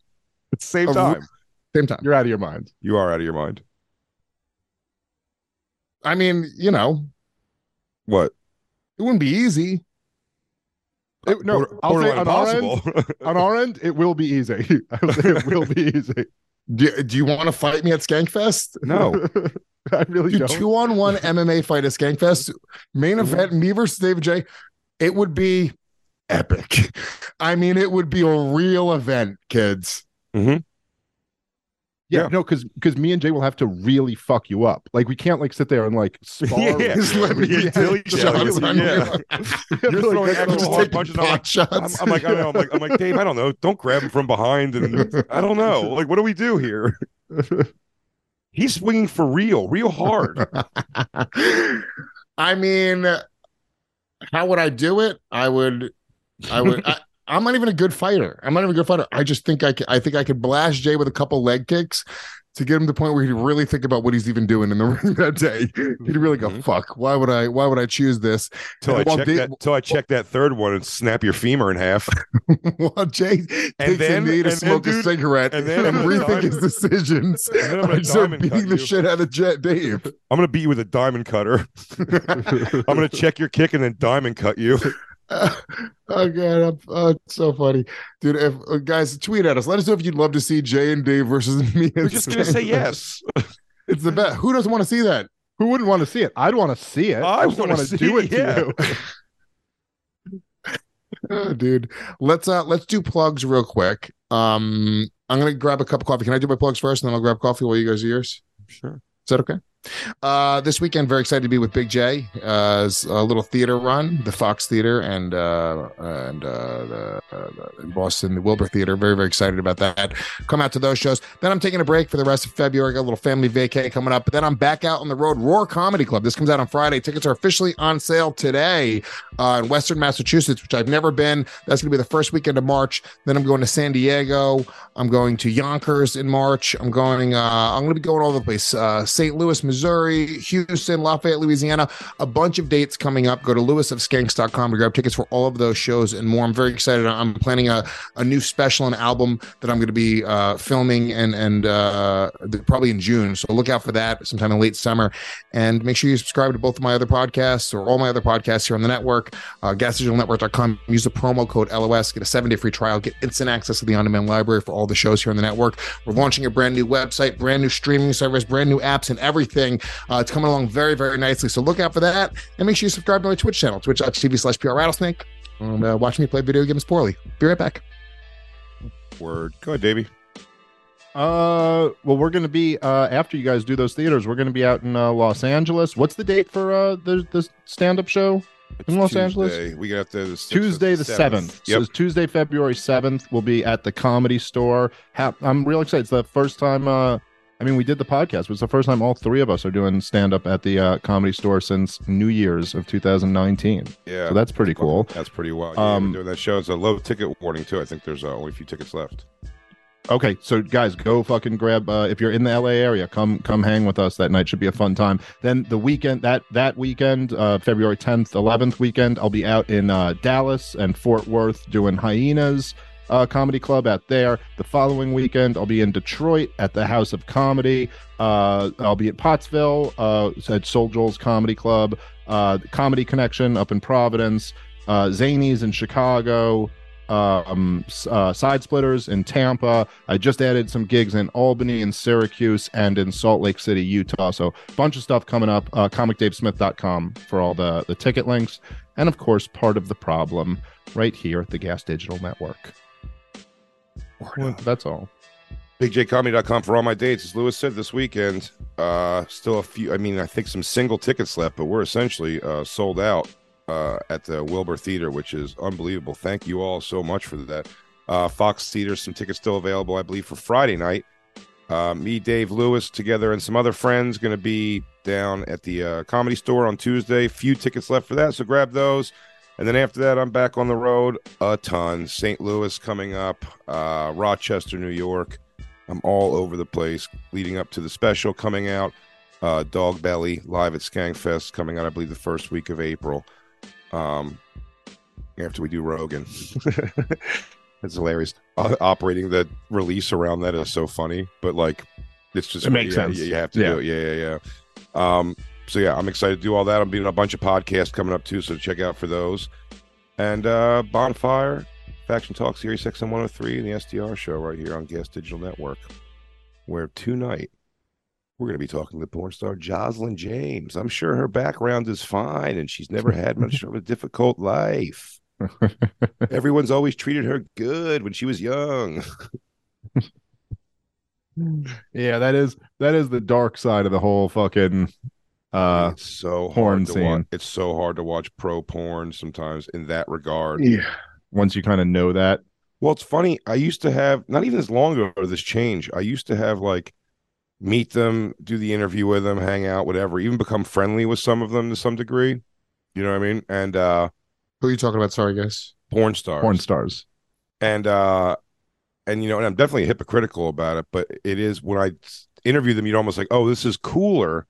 At the same A re- time, same time. You're out of your mind. you are out of your mind. I mean, you know, What? it wouldn't be easy. It- no, Border- I'll say on our end, on our end, it will be easy. I'll say it will be easy. Do, do you want to fight me at Skankfest? no, I really Do don't. two on one MMA fight at Skankfest, main mm-hmm. event, me versus David J. It would be epic. I mean, it would be a real event, kids. Mm-hmm. Yeah, Yeah. no, because because me and Jay will have to really fuck you up. Like we can't like sit there and like spar. Yeah, with yeah. Just let me Yeah, get dilly shots dally, on yeah. you. You're throwing that's actual hard punches. I'm like, shots. I'm, I'm like, I know. I'm like, I'm like, Dave. I don't know. Don't grab him from behind, and I don't know. Like, what do we do here? He's swinging for real, real hard. I mean, how would I do it? I would, I would. I, I'm not even a good fighter. I'm not even a good fighter. I just think I could, I think I could blast Jay with a couple leg kicks to get him to the point where he'd really think about what he's even doing in the ring that day. He'd really go, Mhm. "Fuck, why would I? Why would I choose this?" Till I check Dave- that. Till I check that third one and snap your femur in half. While Jay takes then- a knee to and then, smoke a cigarette and and, then I'm rethink his decisions, And then gonna start beating the you. shit out of Jet Dave. I'm gonna beat you with a diamond cutter. I'm gonna check your kick and then diamond cut you. oh god, I'm, oh, it's so funny, dude. If uh, guys tweet at us, let us know if you'd love to see Jay and Dave versus me. We're just gonna say yes. It's the best. Who doesn't want to see that? Who wouldn't want to see it? I'd want to see it. I just wanna see do it, to yeah. you. Oh, dude. Let's uh let's do plugs real quick. Um, I'm gonna grab a cup of coffee. Can I do my plugs first, and then I'll grab coffee while you guys do yours? Sure. Is that okay? Uh, this weekend, very excited to be with Big J. Uh, a little theater run, the Fox Theater, and uh, and uh, the, uh, in Boston, the Wilbur Theater. Very very excited about that. Come out to those shows. Then I'm taking a break for the rest of February. Got a little family vacay coming up. But then I'm back out on the road. Roar Comedy Club. This comes out on Friday. Tickets are officially on sale today uh, in Western Massachusetts, which I've never been. That's going to be the first weekend of March. Then I'm going to San Diego. I'm going to Yonkers in March. I'm going. Uh, I'm going to be going all over the place. Uh, St. Louis, Missouri, Houston, Lafayette, Louisiana. A bunch of dates coming up. Go to lewisofskanks.com to grab tickets for all of those shows and more. I'm very excited. I'm planning a, a new special and album that I'm going to be uh, filming and and uh, probably in June. So look out for that sometime in late summer. And make sure you subscribe to both of my other podcasts or all my other podcasts here on the network. Uh, GasDigitalNetwork.com. Use the promo code LOS. Get a seven day free trial. Get instant access to the on demand library for all the shows here on the network. We're launching a brand new website, brand new streaming service, brand new apps, and everything. Uh, it's coming along very, very nicely. So look out for that. And make sure you subscribe to my Twitch channel, twitch.tv slash PR Rattlesnake. And uh, watch me play video games poorly. Be right back. Word. Go ahead, Davey. Uh, well, we're going to be uh after you guys do those theaters. We're going to be out in uh, Los Angeles. What's the date for uh the the stand up show in Los Tuesday. Angeles? We got the, the Tuesday the seventh. So Yep. it's Tuesday, February seventh. We'll be at the Comedy Store. Ha- I'm real excited. It's the first time. Uh, I mean, we did the podcast. It was the first time all three of us are doing stand up at the uh, Comedy Store since New Year's of 2019. Yeah. so that's pretty cool. That's pretty wild. Yeah, Um, doing that show. It's a low ticket warning too. I think there's uh, only a few tickets left. Okay, so guys, go fucking grab. Uh, if you're in the LA area, come come hang with us that night. Should be a fun time. Then the weekend that that weekend, uh, February 10th, 11th weekend, I'll be out in uh, Dallas and Fort Worth doing Hyenas uh, Comedy Club out there. The following weekend, I'll be in Detroit at the House of Comedy. Uh, I'll be at Pottsville uh, at Soul Joel's Comedy Club. Uh, Comedy Connection up in Providence. Uh, Zanies in Chicago um, side splitters in Tampa. I just added some gigs in Albany and Syracuse and in Salt Lake City, Utah. So a bunch of stuff coming up. Uh, ComicDaveSmith.com for all the, the ticket links. And of course, part of the problem right here at the Gas Digital Network. Well, that's all. BigJComedy.com for all my dates. As Lewis said this weekend, uh, still a few. I mean, I think some single tickets left, but we're essentially uh, sold out uh, at the Wilbur Theater, which is unbelievable. Thank you all so much for that. Uh, Fox Theater, some tickets still available, I believe, for Friday night. Uh, me, Dave Lewis, together, and some other friends going to be down at the uh, comedy store on Tuesday. Few tickets left for that, so grab those. And then after that, I'm back on the road a ton. St. Louis coming up, uh, Rochester, New York. I'm all over the place leading up to the special coming out. Uh, Dog Belly live at Skankfest coming out, I believe, the first week of April. Um, after we do Rogan. It's hilarious. O- operating the release around that is so funny, but like it's just It makes yeah, sense. You, you have to Yeah. do it. Yeah, yeah, yeah. Um, so yeah, I'm excited to do all that. I'm doing a bunch of podcasts coming up too, so check out for those. And uh Bonfire, Faction Talk Sirius XM 103, and the SDR show right here on Gas Digital Network, where tonight we're going to be talking to porn star Jocelyn James. I'm sure her background is fine, and she's never had much of a difficult life. Everyone's always treated her good when she was young. Yeah, that is that is the dark side of the whole fucking uh it's so porn hard to scene. watch. It's so hard to watch pro porn sometimes in that regard. Yeah. Once you kind of know that. Well, it's funny. I used to have not even as long ago this change. I used to have like meet them, do the interview with them, hang out, whatever, even become friendly with some of them to some degree. You know what I mean? And uh Who are you talking about? Sorry, guys. porn stars. Porn stars. and uh and you know and i'm definitely hypocritical about it but it is when I interview them you're almost like oh this is cooler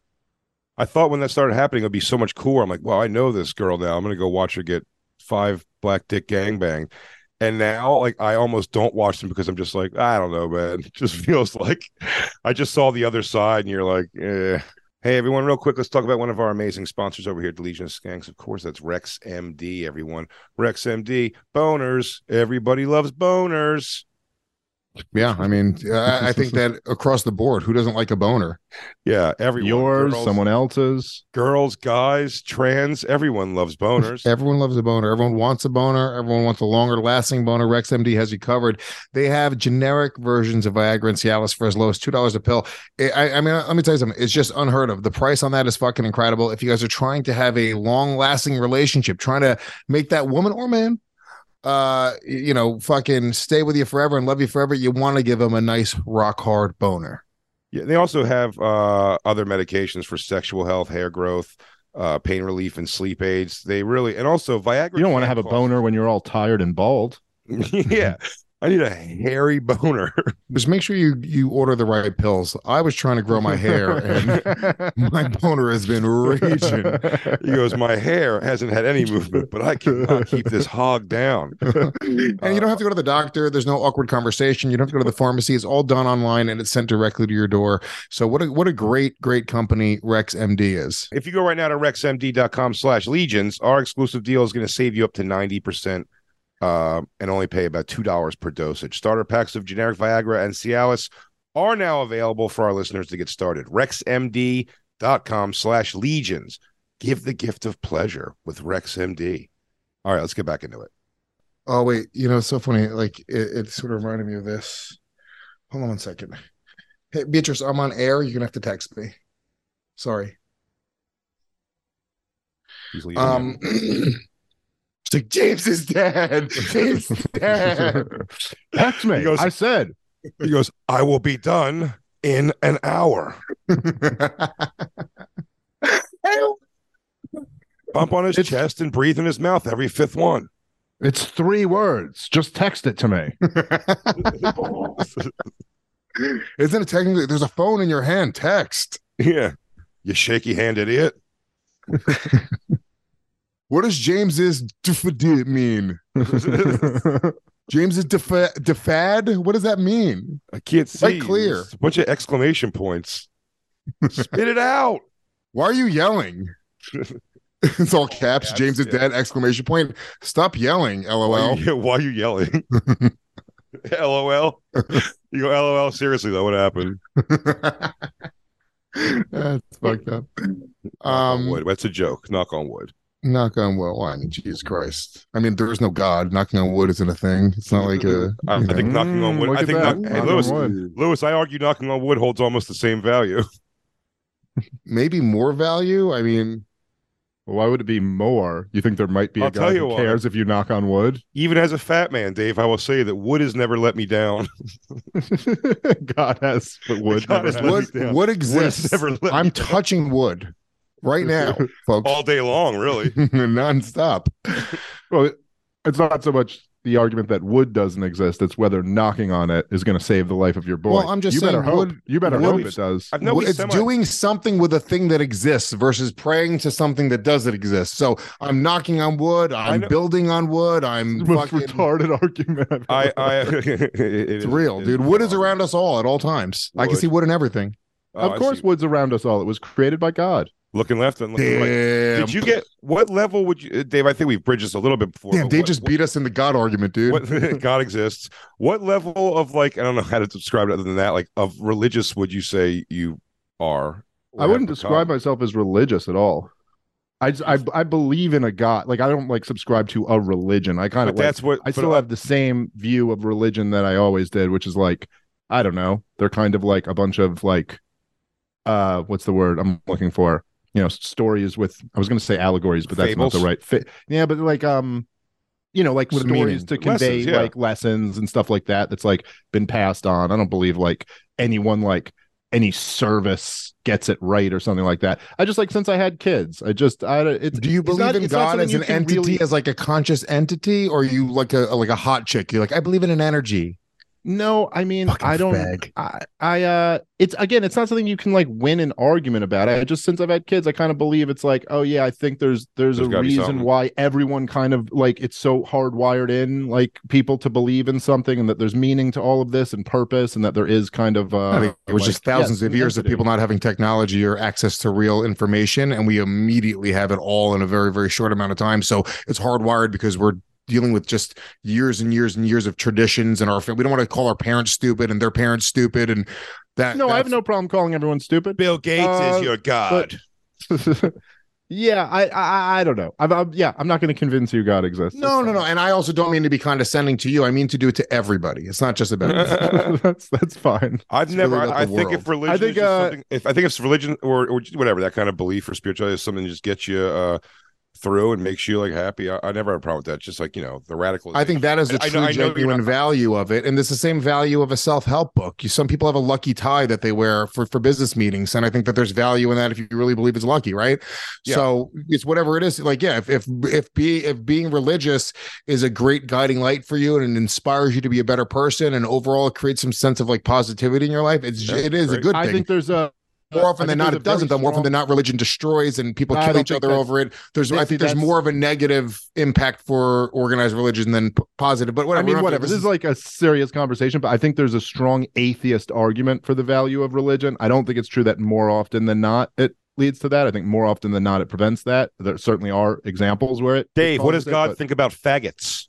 i thought when that started happening it would be so much cooler i'm like well i know this girl now i'm gonna go watch her get five black dick gangbang and now like i almost don't watch them because i'm just like i don't know man it just feels like i just saw the other side and you're like eh. Hey everyone, real quick, let's talk about one of our amazing sponsors over here at of Skanks. Of course, that's Rex MD, everyone. Rex MD, boners. Everybody loves boners. Yeah, I mean, I, I think that across the board, who doesn't like a boner? Yeah, everyone. Yours, girls, someone else's. girls, guys, trans, everyone loves boners. Everyone loves a boner. Everyone wants a boner. Everyone wants a longer lasting boner. Rex MD has you covered. They have generic versions of Viagra and Cialis for as low as two dollars a pill. I, I- I mean, let me tell you something. It's just unheard of. The price on that is fucking incredible. If you guys are trying to have a long lasting relationship, trying to make that woman or man, uh, you know, fucking stay with you forever and love you forever, you want to give them a nice rock hard boner. Yeah, they also have uh, other medications for sexual health, hair growth, uh, pain relief, and sleep aids. They really, and also Viagra. You don't want to have a boner when you're all tired and bald. yeah, I need a hairy boner. Just make sure you you order the right pills. I was trying to grow my hair, and my boner has been raging. he goes, my hair hasn't had any movement, but I cannot keep this hog down. and you don't have to go to the doctor. There's no awkward conversation. You don't have to go to the pharmacy. It's all done online and it's sent directly to your door. So what a what a great great company Rex MD is. If you go right now to rexmd.com slash legions, our exclusive deal is going to save you up to 90% uh, and only pay about $2 per dosage. Starter packs of generic Viagra and Cialis are now available for our listeners to get started. rexmd.com slash legions. Give the gift of pleasure with RexMD. All right, let's get back into it. Oh wait, you know it's so funny. Like it, it sort of reminded me of this. Hold on one second. Hey Beatrice, I'm on air. You're gonna have to text me. Sorry. He's leaving Um. It's like James is dead. James is dead. Text me. Goes- I said. He goes, I will be done in an hour. Bump on his chest and breathe in his mouth every fifth one. It's three words. Just text it to me. Isn't it technically? There's a phone in your hand. Text. Yeah. You shaky hand idiot. What does James's defad mean? James's defa- defad? What does that mean? I can't see. Quite clear. It's a bunch of exclamation points. Spit it out. Why are you yelling? it's all caps. Caps, James is yeah. dead! Exclamation point. Stop yelling. Why LOL. you, why are you yelling? LOL. You go, LOL. Seriously, though, what happened? That's fucked up. Um, wood. That's a joke. Knock on wood. Knock on wood. Well, I mean, Jesus Christ. I mean, there is no God. Knocking on wood isn't a thing. It's not like a. I, I think knocking on Mm, wood. look I think that. knock, hey, Lewis. Lewis, I argue knocking on wood holds almost the same value. maybe more value. I mean, Well, why would it be more? You think there might be a I'll tell guy you who why. cares if you knock on wood? Even as a fat man, Dave, I will say that wood has never let me down. God has, but wood. God never has has. let me wood, down. wood has exists. never let I'm down. touching wood right now, folks. all day long, really. nonstop. Well, it's not so much the argument that wood doesn't exist; it's whether knocking on it is going to save the life of your boy. Well, I'm just you saying better hope. wood- you better wood- hope it does. I've no, Well, it's doing something with a thing that exists versus praying to something that doesn't exist. So I'm knocking on wood. I'm building on wood. I'm the most fucking. retarded argument. I've I, ever I, heard. It's real, dude. Wood is around us all at all times. I can see wood in everything. Oh, of I course, see. wood's around us all. It was created by God. Looking left and looking right. Did you get what level would you, Dave? I think we've bridged this a little bit before. Damn, they what- just beat us in the God argument, dude. what God exists. What level of like I don't know how to describe it other than that, like of religious would you say you are? I wouldn't describe myself as religious at all. I, just- I I believe in a God. Like I don't like subscribe to a religion. I kind of like, that's what I still have the same view of religion that I always did, which is like I don't know. They're kind of like a bunch of like uh what's the word I'm looking for? You know, stories with I was going to say allegories, but that's not the right fit. Yeah, but like um you know, like With stories meaning. to convey Lessons, yeah. like lessons and stuff like that that's like been passed on. I don't believe like anyone like any service gets it right or something like that. I just like since I had kids, I just I it's Do you it's believe not- in God as an entity, really- as like a conscious entity, or you like a like a hot chick? You're like, I believe in an energy. No, I mean Fucking I don't fag. I, I uh it's again it's not something you can like win an argument about. I just since I've had kids, I kind of believe it's like, oh yeah, I think there's there's, There's a reason why everyone kind of like it's so hardwired in like people to believe in something and that there's meaning to all of this and purpose and that there is kind of uh I think it was like, just thousands yes, of years of people not having technology or access to real information, and we immediately have it all in a very very short amount of time. So it's hardwired because we're dealing with just years and years and years of traditions and our fa- we don't want to call our parents stupid and their parents stupid and that No, I have no problem calling everyone stupid. Bill Gates Uh, is your god. yeah, I, I I don't know. I'm, I'm yeah, I'm not going to convince you God exists. no no no and I also don't mean to be condescending to you I mean to do it to everybody it's not just about that's that's fine. I've It's never. really I, I think if religion, I think, is just uh, something, if I think if religion or or whatever that kind of belief or spirituality is something that just gets you uh, through and makes you like happy, I, I never have a problem with that. Just like you know, the radical. I think that is the I- I true know- I know genuine not- value of it, and it's the same value of a self-help book. You, some people have a lucky tie that they wear for for business meetings, and I think that there's value in that if you really believe it's lucky, right? Yeah. So it's whatever it is. Like, yeah, if if if be if being religious is a great guiding light for you and it inspires you to be a better person, and overall creates some sense of like positivity in your life, it's Yeah, it is a great. good I think there's a more often than not, it doesn't. Though more often than not, religion destroys and people I kill each other that's- over it. There's, I think, there's that's- more of a negative impact for organized religion than p- positive. But whatever. I mean, whatever. This is like a serious conversation, but I think there's a strong atheist argument for the value of religion. I don't think it's true that more often than not it leads to that. I think more often than not it prevents that. There certainly are examples where it. it Dave, what does causes it, God but- think about faggots?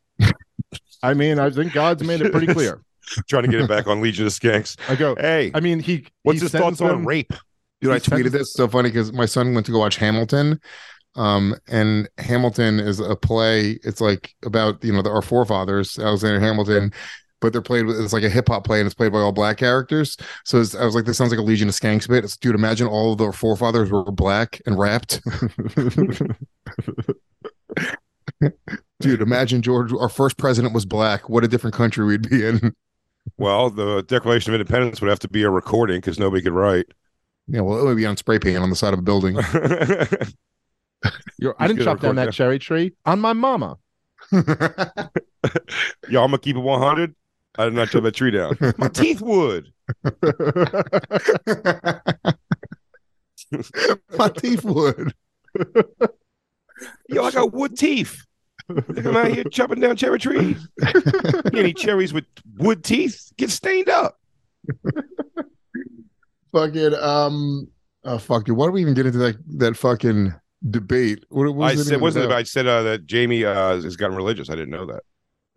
I mean, I think God's made it pretty clear. Trying to get it back on Legion of Skanks. I go. Hey, I mean, he. what's he his thoughts sentenced on rape? Dude, I tweeted this so funny because my son went to go watch Hamilton. Um, and Hamilton is a play. It's like about you know the, our forefathers, Alexander Hamilton, but they're played. with It's like a hip hop play, and it's played by all black characters. So I was like, this sounds like a Legion of Skanks bit. It's, dude, imagine all of their forefathers were black and rapped. dude, imagine George, our first president was black. What a different country we'd be in. Well, the Declaration of Independence would have to be a recording because nobody could write. Yeah, well, it would be on spray paint on the side of a building. You're, I didn't chop down that that. cherry tree on my mama. Yo, I'm gonna keep it 100. I did not chop that tree down. My teeth would. My teeth would. Yo, I got wood teeth. Look, I'm out here chopping down cherry trees. Any cherries with wood teeth get stained up. Fucking um oh fuck dude why do we even get into that that fucking debate what, what I it said, wasn't about? I said uh, that Jamie uh, has gotten religious. I didn't know that.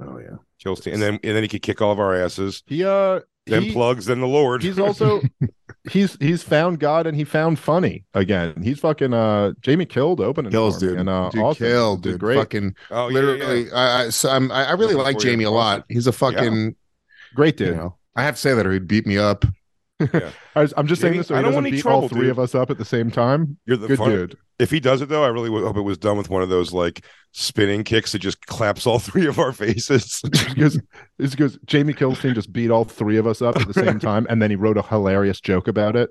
oh yeah Kilstein, and then and then he could kick all of our asses. He uh Then he- plugs, then the Lord. He's also he's he's found God and he found funny again. He's fucking uh Jamie killed opening kills dude and uh dude Austin killed did dude great fucking oh, yeah, yeah, I I, so I'm, I I really Looking like Jamie a lot he's a fucking great you dude. know I have to say that or he'd beat me up I was, I'm just Jamie, saying this so I he don't doesn't want any beat all three dude. of us up at the same time. You're the Good fun- dude. If he does it though, I really hope it was done with one of those like spinning kicks that just claps all three of our faces. because it's because Jamie Kilstein just beat all three of us up at the same time, and then he wrote a hilarious joke about it.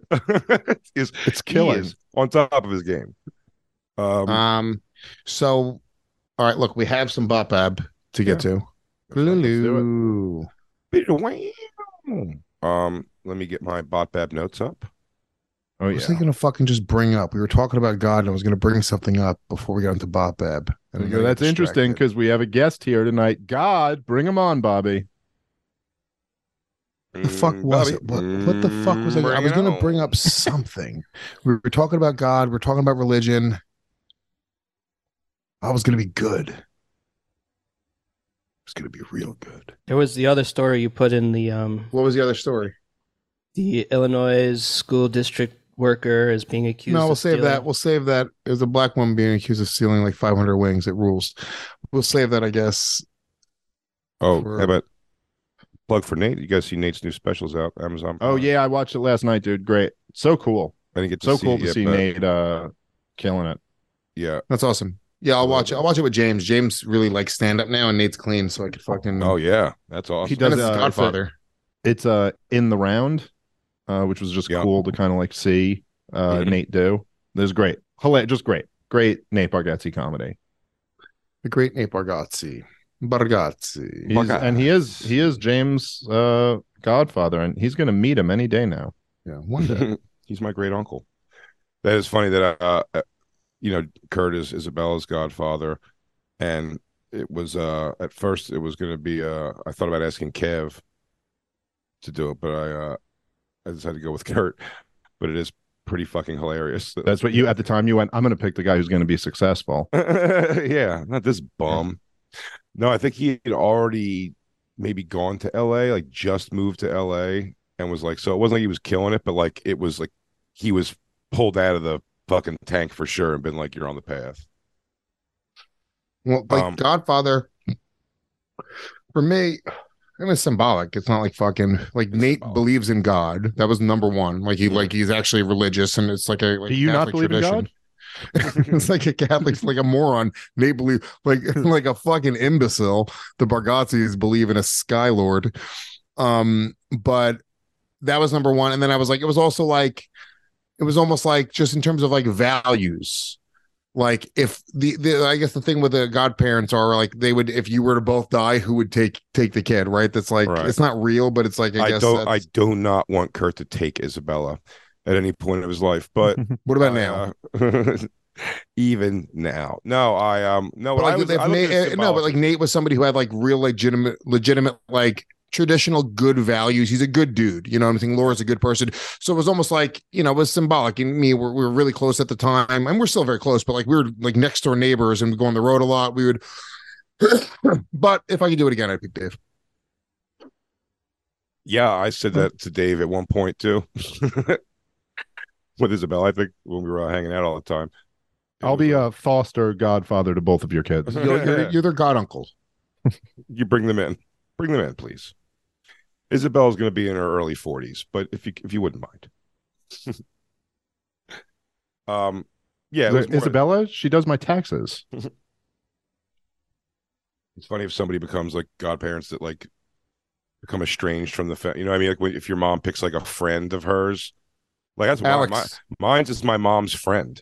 It's It's killing. He is on top of his game. Um, um so all right look we have some bop ab to get to do Lulu. Um, let me get my botbab notes up. Oh I yeah, was thinking of fucking just bring up. We were talking about God, and I was going to bring something up before we got into Bob Bab. And I You know, got that's interesting because we have a guest here tonight. God, bring him on, Bobby. The fuck Mm, was Bobby. it? What, what the fuck was it? I was going to bring up something. we were talking about God. We are talking about religion. I was going to be good. It was going to be real good. There was the other story you put in the um What was the other story? the Illinois school district worker is being accused. no, we'll save stealing- that. We'll save that. There's a black woman being accused of stealing like 500 wings. It rules. We'll save that, I guess. Oh, for- how about plug for Nate? You guys see Nate's new specials out Amazon? Oh yeah, I watched it last night, dude. Great, so cool, I didn't get so see cool to yet, see but- Nate uh, killing it. Yeah. That's awesome. Yeah, I'll watch it. I'll watch it with James. James really likes stand up now, and Nate's clean, so I could fucking. Oh yeah, that's awesome. He does And it's uh, his it's a- Godfather. It's uh in the round, uh, which was just Yeah. cool to kind of like see uh Mhm. Nate do. It was great, hilarious, just great, great Nate Bargatze comedy. the great Nate Bargatze. Bargatze. He's, and he is he is James' uh, godfather, and he's going to meet him any day now. Yeah, one day. He's my great uncle. That is funny that uh you know Kurt is Isabella's godfather, and it was uh at first it was going to be uh I thought about asking Kev to do it, but I uh I decided to go with Kurt. But it is pretty fucking hilarious. That's what you at the time you went. I'm going to pick the guy who's going to be successful. yeah, not this bum. No, I think he had already maybe gone to LA, like just moved to LA and was like, so it wasn't like he was killing it, but like it was like he was pulled out of the fucking tank for sure and been like, you're on the path. Well, like Um, Godfather, for me, it was symbolic. It's not like fucking like Nate believes in God. That was number one. Like he like he's actually religious, and it's like a like Do you not Catholic believe in God? it's like a Catholic, like a moron. Nate believe like like a fucking imbecile. The Bargazzis believe in a Sky Lord. Um, but that was number one. And then I was like, it was also like, it was almost like just in terms of like values. Like if the, the I guess the thing with the godparents are like they would if you were to both die, who would take take the kid, right? That's like Right. it's not real, but it's like I, I, guess don't. I do not want Kurt to take Isabella at any point of his life. But what about now? now? even now, no. I um no. But But I like, was, if I Nate, at it uh, no, but like Nate was somebody who had like real legitimate, legitimate, like traditional good values. He's a good dude. You know what I'm saying? Laura's a good person. So it was almost like, you know, it was symbolic. And me, we're, we were really close at the time. And we're still very close, but like we were like next door neighbors and we go on the road a lot. We would, but if I could do it again, I'd pick Dave. Yeah, I said that to Dave at one point too. With Isabel, I think when we were uh, hanging out all the time. I'll be a foster godfather to both of your kids. You're, you're, you're their god uncle. You bring them in. Bring them in, please. Isabel's going to be in her early forties, but if you if you wouldn't mind. um, yeah, it was more- Isabella, she does my taxes. It's funny if somebody becomes like godparents that like become estranged from the fa- you know what I mean like when, if your mom picks like a friend of hers like that's Alex. my, mine's is my mom's friend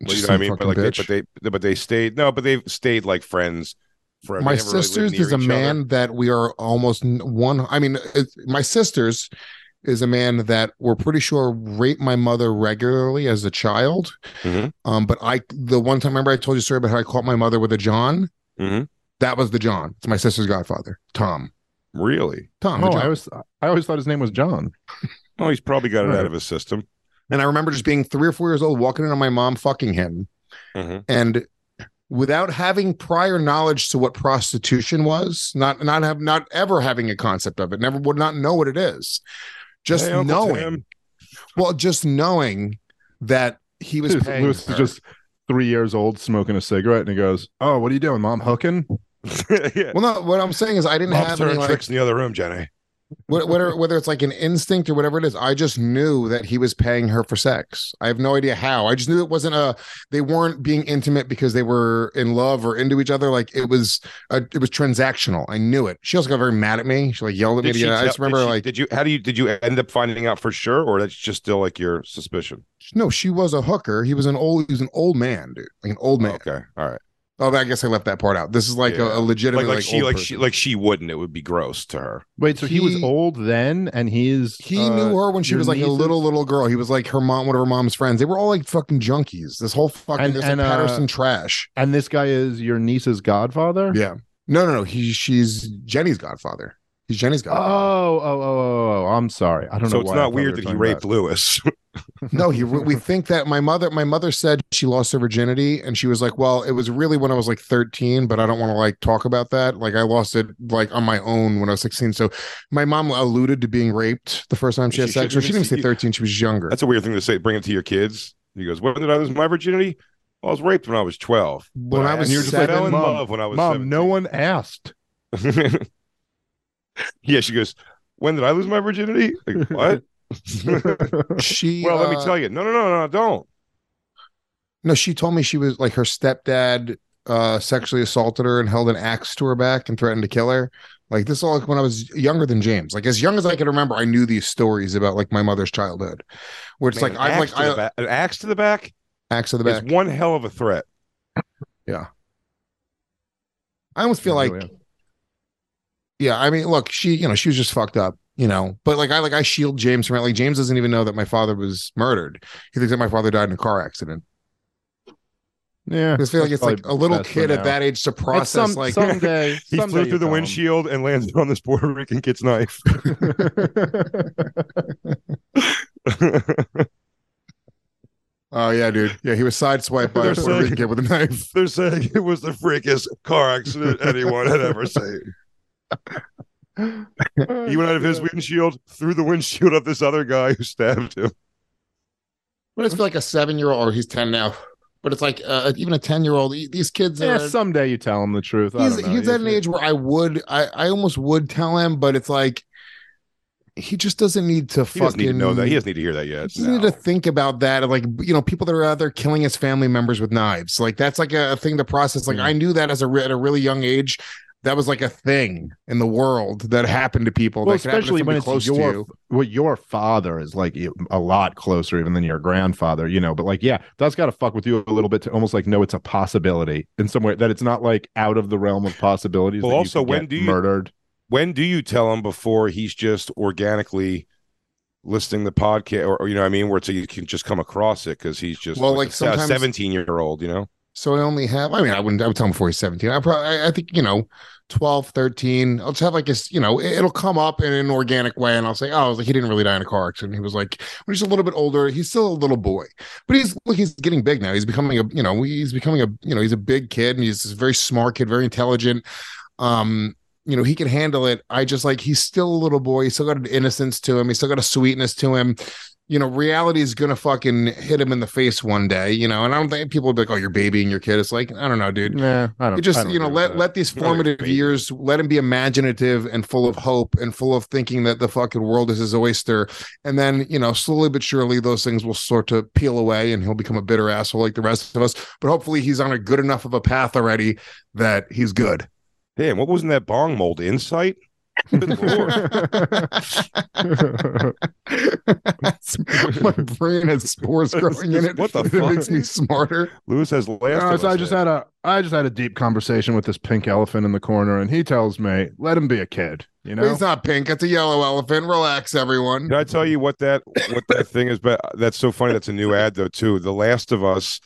Well, you know what I mean but like they, but they but they stayed no but they've stayed like friends forever my They never really sister's is a each other. man that we are almost one. I mean, it's, my sister's is a man that we're pretty sure raped my mother regularly as a child. Mhm. Um, but I, the one time, remember I told you a story about how I caught my mother with a John. Mhm. That was the John. It's my sister's godfather, Tom. really Tom. the Oh, I was I always thought his name was John. oh he's probably got it Right. out of his system and I remember just being three or four years old, walking in on my mom fucking him, Mhm. and without having prior knowledge to what prostitution was, not not have not ever having a concept of it, never would not know what it is. Just Hey, knowing, well, just knowing that he was paying Lewis her. just three years old smoking a cigarette and he goes, Oh, what are you doing, mom? Hooking? yeah. Well, no, what I'm saying is I didn't Mom's have any like tricks in the other room Jenny whether whether it's like an instinct or whatever it is. I just knew that he was paying her for sex. I have no idea how. I just knew it wasn't a. They weren't being intimate because they were in love or into each other. Like it was a, it was transactional. I knew it. She also got very mad at me. She like yelled at me. Did To she I just remember did she- like did you how do you did you end up finding out for sure or that's just still like your suspicion no, she was a hooker. He was an old. He was an old man, dude. Like an old man. okay all right Oh, I guess I left that part out. This is like Yeah. a, a legitimate like, like, like she old like person. she like she wouldn't it would be gross to her Wait, so he, was old then and he's He uh, knew her when she was like a little little girl. He was like her mom, one of her mom's friends. They were all like fucking junkies. This whole fucking And- this and, like uh, Paterson trash. And this guy is your niece's godfather? Yeah. No, no, no. He she's Jenny's godfather. He's Jenny's Oh, oh, oh, oh, oh, I'm sorry. I don't so know. it's why not weird that he raped about- lewis No, he we think that my mother my mother said she lost her virginity and she was like, "Well, it was really when I was like 13, but I don't want to like talk about that. Like I lost it like on my own when I was 16." So my mom alluded to being raped the first time she had sex. Or she didn't even even say 13, she was younger. that's a weird thing to say bring it to your kids he goes when did i lose my virginity well, i was raped when i was 12 When I was and you're just like seven- fell in Mom, love when i was Mom, no one asked. 17. yeah she goes when did i lose my virginity like, what she well let me uh, tell you no no no no don't No, she told me she was like her stepdad uh sexually assaulted her and held an axe to her back and threatened to kill her. Like this all like when I was younger than James. Like as young as I can remember, I knew these stories about like my mother's childhood. Where it's Man, like I'm like I back- an axe to the back axe to the back. is one hell of a threat Yeah. I almost feel like Really? Yeah, I mean, look, she you know, she was just fucked up, you know. But like I like I shield James from it. Like James doesn't even know that my father was murdered. He thinks that my father died in a car accident. Yeah. I just feel like it's like a little kid at that age to At process some, like someday, he someday flew through the tell him. windshield and landed on this puerto rican kid's knife Oh yeah, dude. Yeah, he was sideswiped by a They're Puerto Rican kid with a knife. They're saying it was the freakiest car accident anyone had ever seen. He went out of his windshield through the windshield of this other guy who stabbed him. But it's like a seven year old, or he's ten now. But it's like uh, even a ten year old. These kids Yeah, are. someday you tell him the truth. I he's don't know. he's at an age where I would, I, I almost would tell him, but it's like he just doesn't need to He fucking need to know that. He doesn't need to hear that yet. He yet. doesn't need to think about that. Like you know, people that are out there killing his family members with knives. Like that's like a, a thing to process. Like I knew that as a at a really young age. That was like a thing in the world that happened to people. well, that to especially when it's close your to you. well, your father is like a lot closer even than your grandfather, you know. But like, yeah, that's got to fuck with you a little bit to almost like know it's a possibility in some way that it's not like out of the realm of possibilities. Well, that also, could when get do you- murdered? When do you tell him before he's just organically listing the podcast, or, or, you know, what I mean, where it's you can just come across it because he's just Well, like, like, a sometimes- seventeen year old, you know. So I only have, I mean, I wouldn't, I would tell him before he's 17. I probably, I, think, you know, 12, 13. I'll just have like a, you know, it- it'll come up in an organic way. And I'll say, oh, I was like, he didn't really die in a car accident. He was like, when he's a little bit older, he's still a little boy, but he's, look, he's getting big now. He's becoming a, you know, he's becoming a, you know, he's a big kid and he's a very smart kid, very intelligent. Um, you know, he can handle it. I just like, he's still a little boy. He's still got an innocence to him. He's still got a sweetness to him you know, reality is gonna fucking hit him in the face one day, you know. And I don't think people will be like, "Oh, you're babying your kid." It's like, I don't know, dude. Yeah, I don't. You just, I don't you know, let that. let these I don't think formative baby. years let him be imaginative and full of hope and full of thinking that the fucking world is his oyster. And then, you know, slowly but surely, those things will sort to peel away, and he'll become a bitter asshole like the rest of us. But hopefully, he's on a good enough of a path already that he's good. Damn, what was in that bong mold? Insight. Good lord. My brain has spores growing in it. What the fuck? It makes me smarter. Lewis has last. No, so I just here. had a I just had a deep conversation with this pink elephant in the corner, and he tells me, "Let him be a kid." You know, he's not pink. It's a yellow elephant. Relax, everyone. Can I tell you what that what that thing is? But that's so funny. That's a new ad though too. The Last of Us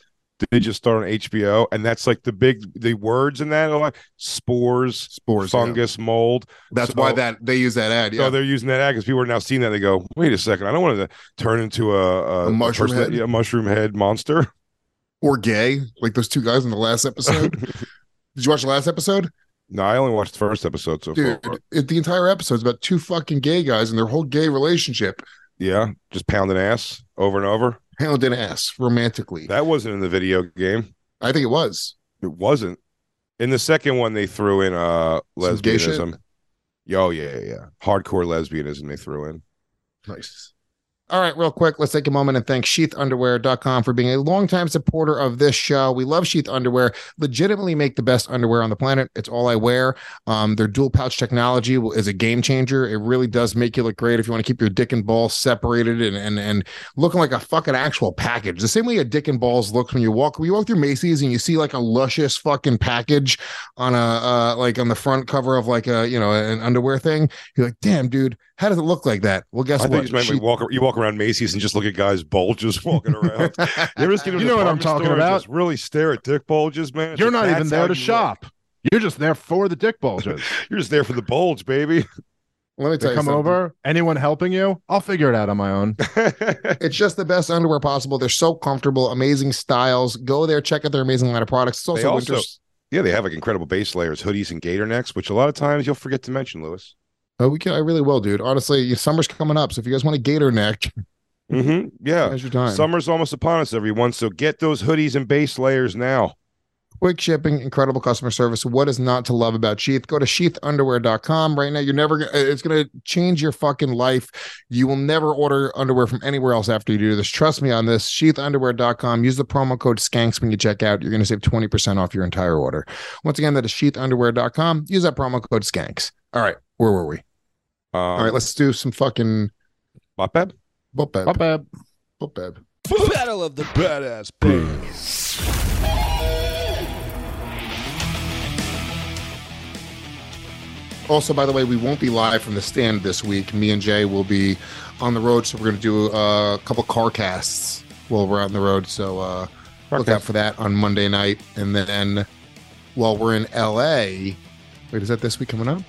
did just start on HBO, and that's like the big the words in that are like spores, Spores, yeah. fungus, mold. That's So- why that they use that ad. Yeah, So they're using that ad because people are now seeing that. They go, "Wait a second, I don't want to turn into a, a, A mushroom that- head? yeah, mushroom head monster." or gay, like those two guys in the last episode. Did you watch the last episode? No, I only watched the first episode so Dude, far. it, the entire episode is about two fucking gay guys and their whole gay relationship. Yeah, just pounding ass over and over. An ass romantically. That wasn't in the video game. I think it was. It wasn't. In the second one, they threw in uh Some gay shit? lesbianism. Oh yeah, yeah, yeah. Hardcore lesbianism they threw in. Nice. All right, real quick, let's take a moment and thank sheathunderwear.com for being a longtime supporter of this show. We love Sheath Underwear, legitimately make the best underwear on the planet. It's all I wear. Um, their dual pouch technology is a game changer. It really does make you look great if you want to keep your dick and balls separated and and and looking like a fucking actual package. The same way a dick and balls looks when you walk when you walk through Macy's and you see like a luscious fucking package on a uh like on the front cover of like a you know an underwear thing. You're like, damn, dude, how does it look like that? Well, guess I think what? you when Sheath- you walk walk around Macy's and just look at guys bulges walking around. you ever just get to a You know what I'm talking about. just Really stare at dick bulges, man. You're not even there to you shop. You're just there for the dick bulges. You're just there for the bulge, baby. Let me tell they you come something. over. Anyone helping you? I'll figure it out on my own. It's just the best underwear possible. They're so comfortable, amazing styles. Go there, check out their amazing line of products. It's also, They also- winter. yeah, they have like incredible base layers, hoodies, and gator necks, which a lot of times you'll forget to mention, Lewis. Oh, we can. I really will, dude. Honestly, summer's coming up, so if you guys want a gator neck, Mm-hmm. Yeah. now's your time. Summer's almost upon us, everyone. So get those hoodies and base layers now. Quick shipping, incredible customer service. What is not to love about Sheath? Go to sheathunderwear.com right now. You're never gonna it's gonna change your fucking life. You will never order underwear from anywhere else after you do this. Trust me on this. Sheathunderwear.com. Use the promo code skanks when you check out. You're gonna save 20% off your entire order. Once again, that is sheathunderwear.com. Use that promo code skanks. All right, where were we? Um, All right, let's do some fucking Bopeb? Bopeb. Bopeb. Bopeb. Battle of the Badass Pigs. Also, by the way, we won't be live from the stand this week. Me and Jay will be on the road, so we're going to do uh, a couple car casts while we're out on the road. So uh, look out for that on Monday night. And then while we're in LA, wait, is that this week coming up?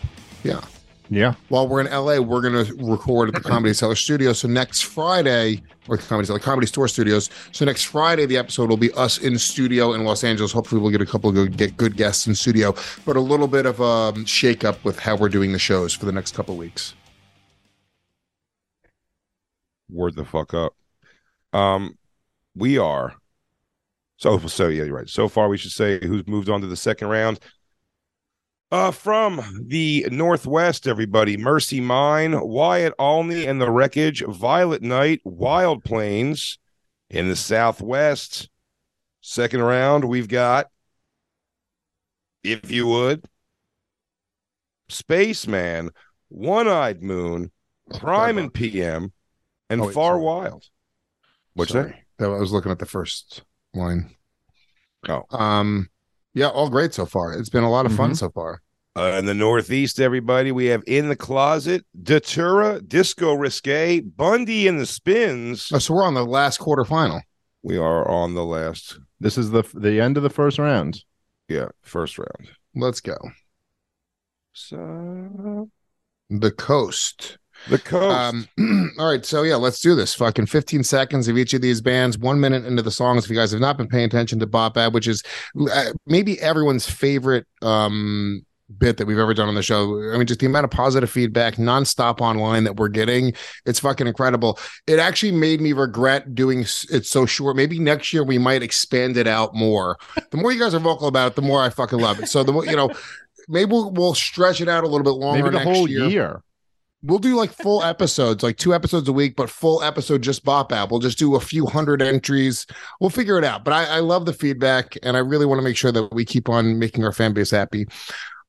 Yeah. Yeah. While we're in LA, we're going to record at the Comedy Cellar Studio. So next Friday, or the Comedy Cellar Comedy Store Studios. So next Friday, the episode will be us in studio in Los Angeles. Hopefully, we'll get a couple of good, get good guests in studio, but a little bit of a um, shake up with how we're doing the shows for the next couple of weeks. Word the fuck up. Um, we are. So so yeah, you're right. So far, we should say who's moved on to the second round. Uh, from the Northwest, everybody, Mercy Mine, Wyatt Alney and the Wreckage, Violet Night, Wild Plains. In the Southwest, second round, we've got, if you would, Spaceman, One Eyed Moon, Prime and PM, and Oh, wait, Far sorry. Wild. What's Sorry. that? That I was looking at the first line. Oh. Um, yeah, all great so far. It's been a lot of fun Mhm. so far. Uh, in the Northeast, everybody, we have In the Closet, Datura, Disco Risque, Bundy and the Spins. Oh, so we're on the last quarterfinal. We are on the last, This is the the end of the first round. yeah, first round. Let's go. So, The coast. The coast. Um, all right, so yeah, let's do this. Fucking 15 seconds of each of these bands, one minute into the songs. If you guys have not been paying attention to Bop Ab, which is uh, maybe everyone's favorite um bit that we've ever done on the show. I mean, just the amount of positive feedback nonstop online that we're getting, it's fucking incredible. It actually made me regret doing it so short. Maybe next year we might expand it out more. The more you guys are vocal about it, the more I fucking love it. So the more, you know, maybe we'll, we'll stretch it out a little bit longer. Maybe the next whole year. year. We'll do like full episodes, like two episodes a week, but full episode just bop app. We'll just do a few hundred entries. We'll figure it out. But I, I love the feedback, and I really want to make sure that we keep on making our fan base happy.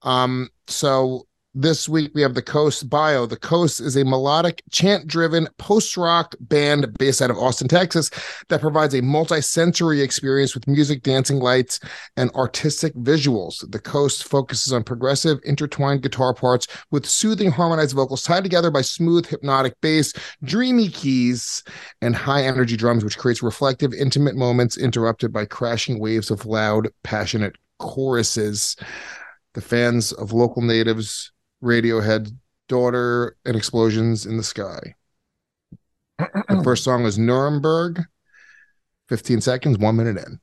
Um, so this week we have the Coast Bio. The Coast is a melodic, chant-driven post-rock band based out of Austin, Texas, that provides a multi-sensory experience with music, dancing lights, and artistic visuals. The Coast focuses on progressive, intertwined guitar parts with soothing harmonized vocals tied together by smooth, hypnotic bass, dreamy keys, and high energy drums, which creates reflective, intimate moments interrupted by crashing waves of loud, passionate choruses. The fans of local natives, Radiohead, Daughter, and Explosions in the Sky. the first song is Nuremberg. 15 seconds, one minute in.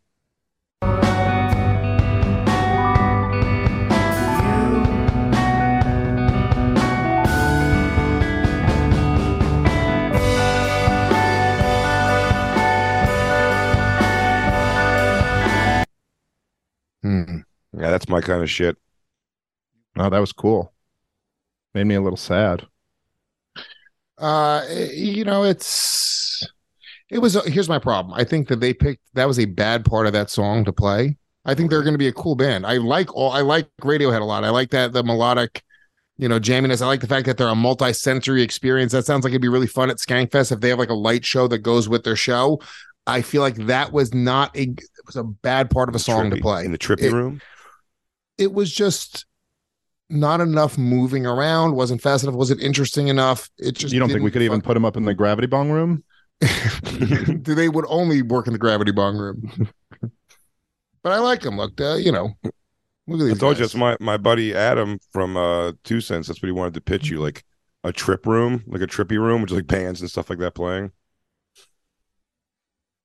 Hmm. yeah, that's my kind of shit. Oh, that was cool. Made me a little sad. Uh, you know, it's it was. Here's my problem. I think that they picked that was a bad part of that song to play. I think they're going to be a cool band. I like all. I like Radiohead a lot. I like that the melodic, you know, jamminess. I like the fact that they're a multi-sensory experience. That sounds like it'd be really fun at Skankfest if they have like a light show that goes with their show. I feel like that was not a it was a bad part of a song to play in the trippy It- room. it was just not enough moving around. wasn't fast enough. wasn't interesting enough. It just you don't think we didn't could even put him up in the gravity bong room? they would only work in the gravity bong room. but I like them. Look, uh, you know, look at I these told you it's my my buddy Adam from uh Two Cents. That's what he wanted to pitch you, like a trip room, like a trippy room, which is like bands and stuff like that playing.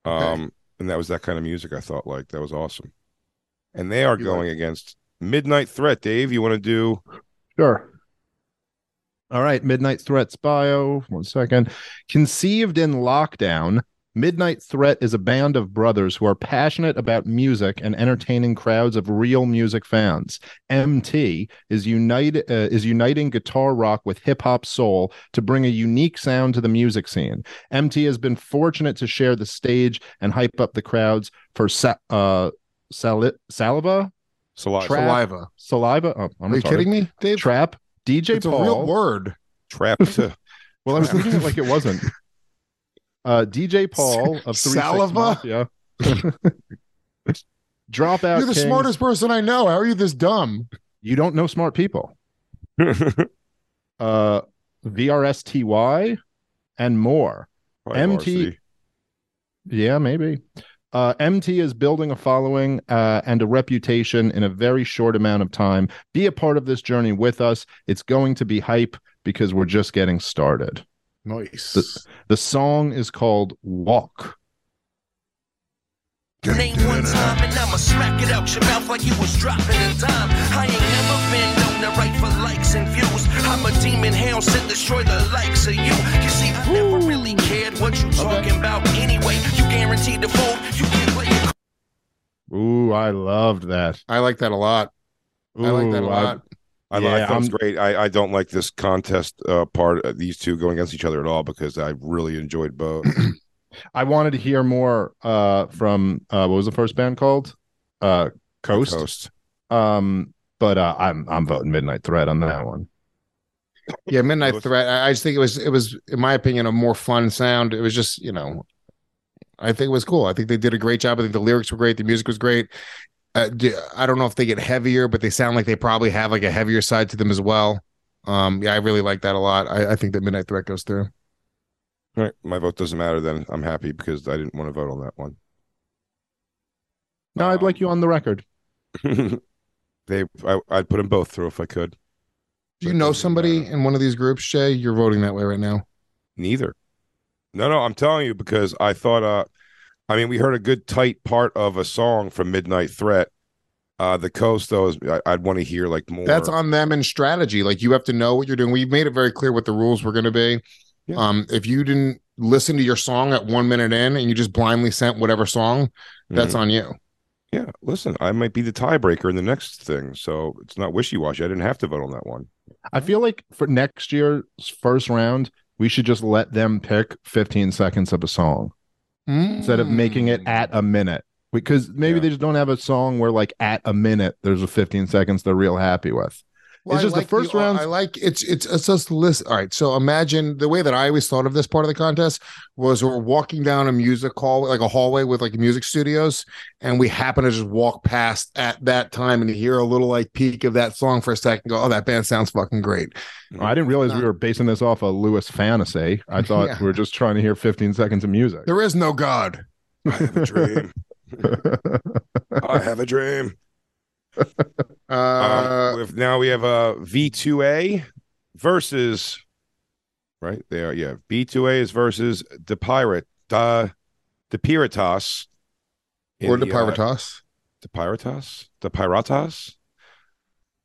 Um, and that was that kind of music. I thought like that was awesome. And they are You going against Midnight Threat. Dave, you want to do? Sure. All right, Midnight Threat's bio. One second. Conceived in lockdown, Midnight Threat is a band of brothers who are passionate about music and entertaining crowds of real music fans. MT is unite uh, is uniting guitar rock with hip hop soul to bring a unique sound to the music scene. MT has been fortunate to share the stage and hype up the crowds for sa- uh, sali- saliva, Saliva. Trap. Saliva. saliva. Oh, I'm Are you retarded. kidding me, Dave? Trap. DJ it's Paul. a real word. Trap. Well, I was reading it like it wasn't. Uh, DJ Paul of Three Six Saliva? Mafia. Dropout. You're the Kings. smartest person I know. How are you this dumb? You don't know smart people. Uh, VRSTY and more. Probably MT. RC. Yeah, maybe. Uh, MT is building a following uh, and a reputation in a very short amount of time. Be a part of this journey with us. It's going to be hype because we're just getting started. Nice. The, the song is called Walk. Name one time and I'ma smack it out your mouth like you was dropping a dime. I ain't never been known to write for likes and views. I'm a demon hound sent destroy the likes of you. You see, I never really cared what you talking about anyway. You guaranteed to fold. You can't play it. Ooh, I loved that. I like that a lot. I like that a Ooh, I- lot. I Yeah, like that. was I'm- great. I, I don't like this contest uh, part. Uh, these two going against each other at all because I really enjoyed both. I wanted to hear more uh, from uh, what was the first band called? Uh, Coast. Coast. Um, but uh, I'm I'm voting Midnight Threat on that one. Yeah, Midnight Threat. I I just think it was it was, in my opinion, a more fun sound. It was just, you know, I think it was cool. I think they did a great job. I think the lyrics were great. The music was great. Uh, d- I don't know if they get heavier, but they sound like they probably have like a heavier side to them as well. Um, yeah, I really like that a lot. I, I think that Midnight Threat goes through. All right, my vote doesn't matter. Then I'm happy because I didn't want to vote on that one. No, I'd like you on the record. they, I, I'd put them both through if I could. Do you know somebody in one of these groups, Shay? You're voting that way right now. Neither. No, no, I'm telling you because I thought. Uh, I mean, we heard a good tight part of a song from Midnight Threat. Uh, the coast, though, is, I, I'd want to hear like more. That's on them in strategy. Like you have to know what you're doing. We made it very clear what the rules were going to be. Um, if you didn't listen to your song at one minute in and you just blindly sent whatever song, that's Mhm. on you. Yeah, listen, I might be the tiebreaker in the next thing, so it's not wishy washy. I didn't have to vote on that one. I feel like for next year's first round, we should just let them pick 15 seconds of a song instead of making it mm. at a minute. Because maybe they just don't have a song where, like, at a minute, there's a 15 seconds they're real happy with. Well, it's I just like the first round. I like it's it's it's just list. All right, so imagine the way that I always thought of this part of the contest was we're walking down a music hall, like a hallway with like music studios, and we happen to just walk past at that time and hear a little like peak of that song for a second. Go, oh, that band sounds fucking great. I didn't realize we were basing this off a Luis fantasy. I thought Yeah. we were just trying to hear 15 seconds of music. There is no God. I have a dream. I have a dream. Uh, um, now we have a V2A versus right there. Yeah, B2A is versus the pirate, the the Piratas, or the in uh, Piratas. the Piratas, the Piratas.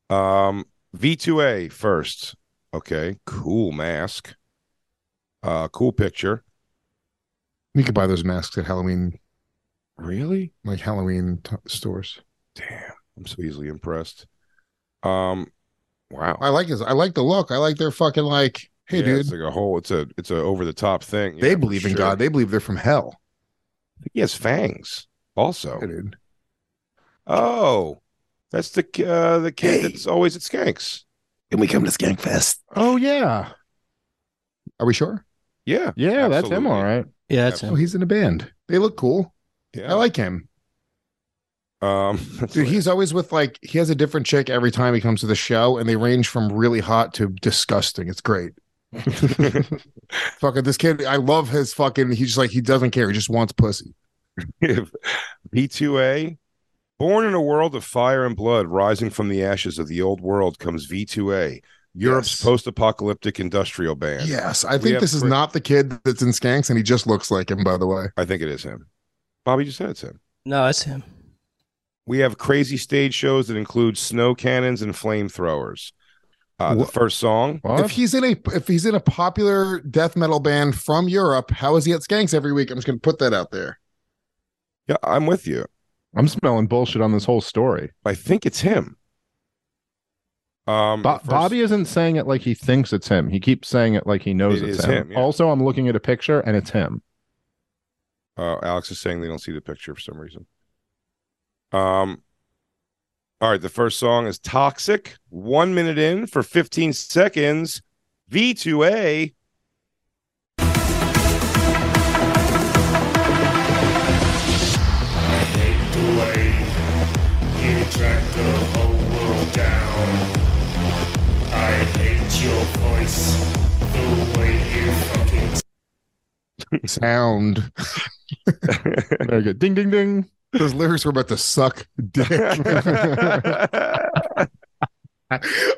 Um, V2A first. Okay, cool mask. Uh, cool picture. You could buy those masks at Halloween, Really? like Halloween t- stores. Damn, I'm so easily impressed. Um, wow. I like this. I like the look. I like their fucking like. Hey, Yeah, dude, it's like a whole. It's a it's a over the top thing. they Yeah, for believe in sure. God. They believe they're from hell. He has fangs. Also. Hey, dude. Oh, that's the uh, the kid that's always at Skanks. Can we come to Skankfest? Oh, yeah. Are we sure? Yeah. Yeah, that's him. All right. Yeah, that's Oh, him. he's in a band. They look cool. Yeah. I like him. Um, Dude, he's always with like he has a different chick every time he comes to the show, and they range from really hot to disgusting. It's great. fucking this kid, I love his fucking. He's just like he doesn't care. He just wants pussy. V2A. Born in a world of fire and blood, rising from the ashes of the old world comes V2A, Europe's Yes. post-apocalyptic industrial band. Yes, I We think this is Chris- not the kid that's in Skanks, and he just looks like him. By the way, I think it is him. Bobby just said it's him. No, it's him. We have crazy stage shows that include snow cannons and flamethrowers. Uh, the first song, if he's in a if he's in a popular death metal band from Europe, how is he at Skanks every week? I'm just gonna put that out there. yeah, I'm with you. I'm smelling bullshit on this whole story. I think it's him. Um, Bo- first- Bobby isn't saying it like he thinks it's him. He keeps saying it like he knows It it's him. him, yeah. Also, I'm looking at a picture and it's him. Uh, Alex is saying they don't see the picture for some reason. Um, all right. The first song is "Toxic." One minute in for 15 seconds. V2A. the way you drag the whole world down. I hate your voice, the way you fucking Sound. Very good. Ding ding ding. Those lyrics were about to suck dick. I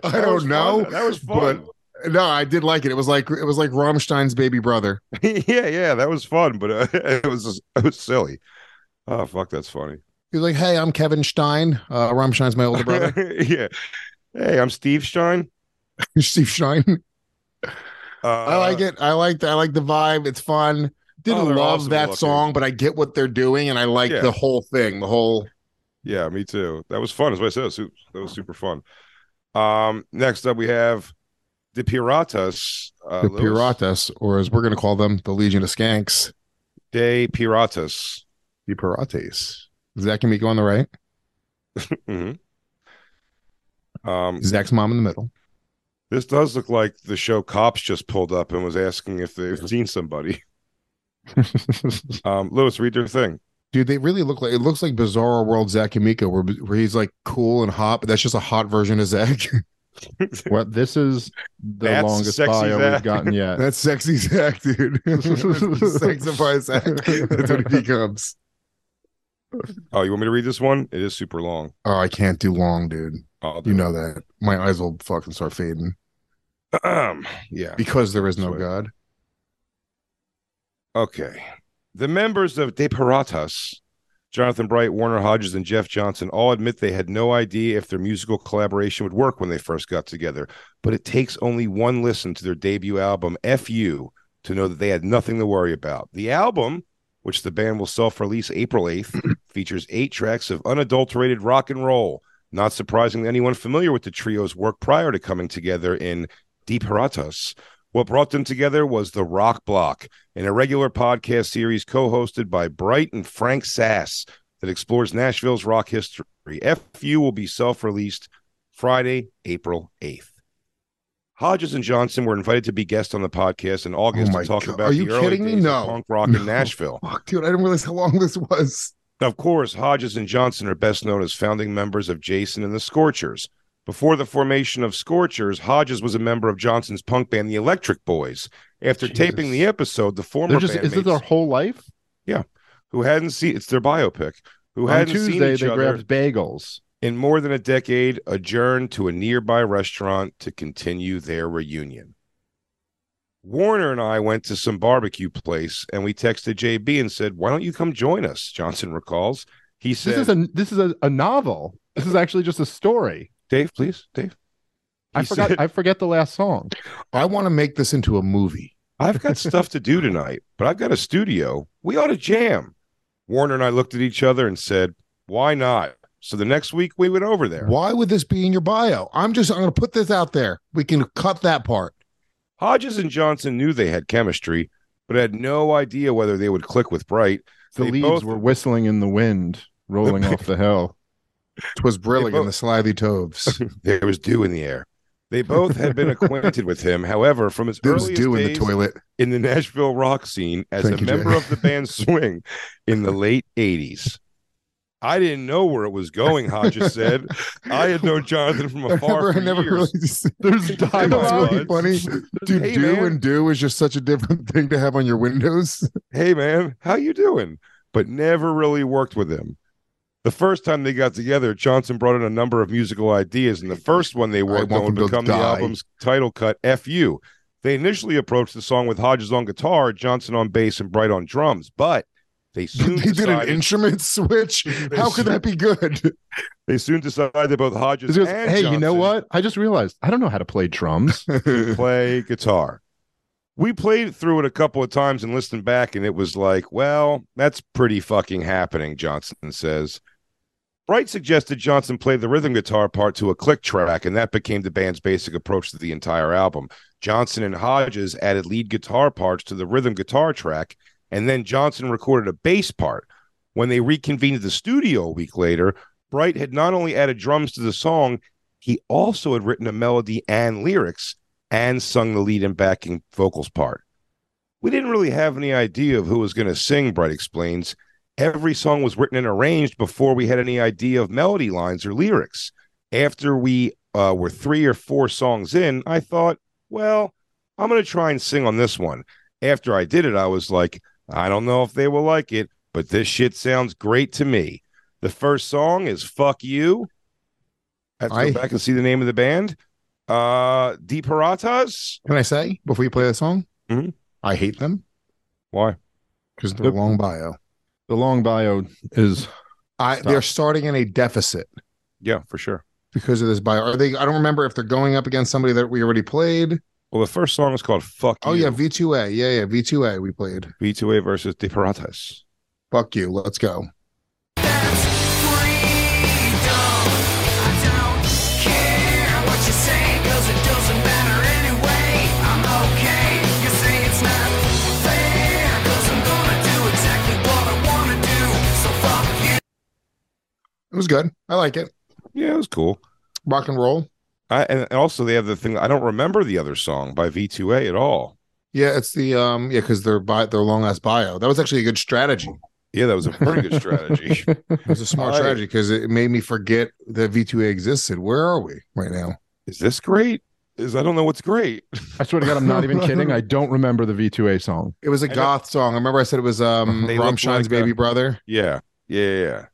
don't know. fun. That was fun. But no, I did like it. It was like it was like Rammstein's baby brother. yeah, yeah, that was fun, but uh, it was just, it was silly. Oh fuck, that's funny. He's like, "Hey, I'm Kevin Stein. Uh, Rammstein's my older brother, yeah. Hey, I'm Steve Stein. Steve Stein." Uh, I like it. I like. I like the vibe. It's fun. Didn't Oh, love awesome that looking. song, but I get what they're doing, and I like Yeah. the whole thing. The whole. Yeah, me too. That was fun. As I said, it was su- that was super fun. Um, next up we have the Piratas. Uh, the Luis. Piratas, or as we're going to call them, the Legion of Skanks. De Piratas. The Pirates. Zach and Miko on the right. hmm Um, Zach's mom in the middle. this does look like the show Cops just pulled up and was asking if they've seen somebody. Um, Luis, read your thing. Dude, they really look like it looks like Bizarro World Zach and Miko, where, where he's like cool and hot, but that's just a hot version of Zach. Well, this is the That's longest sexy bio Zach. we've gotten yet. that's sexy Zach, dude. Sexified Zach. That's what he becomes. Oh, you want me to read this one? It is super long. Oh, I can't do long, dude. I'll do You know that. My eyes will fucking start fading. Um, yeah. because there is no Sweet. God. Okay. The members of De Piratas, Jonathan Bright, Warner Hodges, and Jeff Johnson all admit they had no idea if their musical collaboration would work when they first got together. But it takes only one listen to their debut album, FU, to know that they had nothing to worry about. The album, which the band will self release April 8th, features eight tracks of unadulterated rock and roll. Not surprising to anyone familiar with the trio's work prior to coming together in De Piratas. What brought them together was the Rock Block, an irregular podcast series co-hosted by Bright and Frank Sass that explores Nashville's rock history. FU will be self-released Friday, April 8th. Hodges and Johnson were invited to be guests on the podcast in August Oh to talk God. about Are you the early kidding me? days of No. punk rock No. in Nashville. Fuck, dude, I didn't realize how long this was. Of course, Hodges and Johnson are best known as founding members of Jason and the Scorchers. Before the formation of Scorchers, Hodges was a member of Johnson's punk band, the Electric Boys. After taping the episode, the former just is this their whole life? yeah, who hadn't seen it's their biopic, who On hadn't seen Tuesday each they other grabbed bagels. in more than a decade, adjourned to a nearby restaurant to continue their reunion. Warner and I went to some barbecue place and we texted JB and said, "Why don't you come join us?" Johnson recalls. He said, This is a this is a, a novel. This is actually just a story. Dave, please, Dave. I He forgot said- I forget the last song. I want to make this into a movie. I've got stuff to do tonight, but I've got a studio. We ought to jam. Warner and I looked at each other and said, Why not? So the next week we went over there. Why would this be in your bio? I'm just I'm going to put this out there. We can cut that part. Hodges and Johnson knew they had chemistry, but had no idea whether they would click with Bright. The They leaves both- were whistling in the wind, rolling off the hill. Twas brillig both- in the slithy toves. There was dew in the air. They both had been acquainted with him. However, from his There was dew in the toilet. in the Nashville rock scene as Thank a you, Jay. member of the band Swing in the late 80s. I didn't know where it was going, Hodges said. I had known Jonathan from I afar never, for I never years. really. There's dialogue. really funny, dude. Hey, do man. and do is just such a different thing to have on your windows. hey man how you doing but never really worked with him the first time they got together johnson brought in a number of musical ideas and the first one they worked on would become the album's title cut fu they initially approached the song with hodges on guitar johnson on bass and bright on drums but they soon they did an instrument switch. How could that be good? they soon decided that both hodges goes, and hey, you know what? I just realized I don't know how to play drums. play guitar. We played through it a couple of times and listened back, and it was like, well, that's pretty fucking happening, Johnson says. Bright suggested Johnson play the rhythm guitar part to a click track, and that became the band's basic approach to the entire album. Johnson and Hodges added lead guitar parts to the rhythm guitar track, and then Johnson recorded a bass part. When they reconvened the studio a week later, Bright had not only added drums to the song, he also had written a melody and lyrics and sung the lead and backing vocals part. We didn't really have any idea of who was going to sing, Bright explains. Every song was written and arranged before we had any idea of melody lines or lyrics. After we uh, were three or four songs in, I thought, well, I'm going to try and sing on this one. after I did it, I was like, I don't know if they will like it, but this shit sounds great to me. The first song is "Fuck You." I have to I- go back and see the name of the band. Uh, De Piratas. Can I say before you play the song? Mhm. I hate them Why? because they're long bio. The long bio is I they're starting in a deficit Yeah, for sure. because of this bio. Are they? I don't remember if they're going up against somebody that we already played. Well, the first song is called "Fuck Oh You." yeah, V2A. Yeah, yeah, V2A. We played. V2A versus De Piratas. Fuck you. Let's go. It was good. I like it. Yeah, it was cool. Rock and roll. I, and also they have the thing. I don't remember the other song by V2A at all. Yeah, it's the um yeah because they're their long ass bio. That was actually a good strategy. Yeah, that was a pretty good strategy. It was a smart I- strategy because it made me forget that V2A existed. Where are we right now? Is this great? Is I don't know what's great. I swear to God, I'm not even kidding. I don't remember the V2A song. It was a I know- goth song. I remember I said it was um They look Rammstein's like, baby uh, brother. Yeah, yeah, yeah.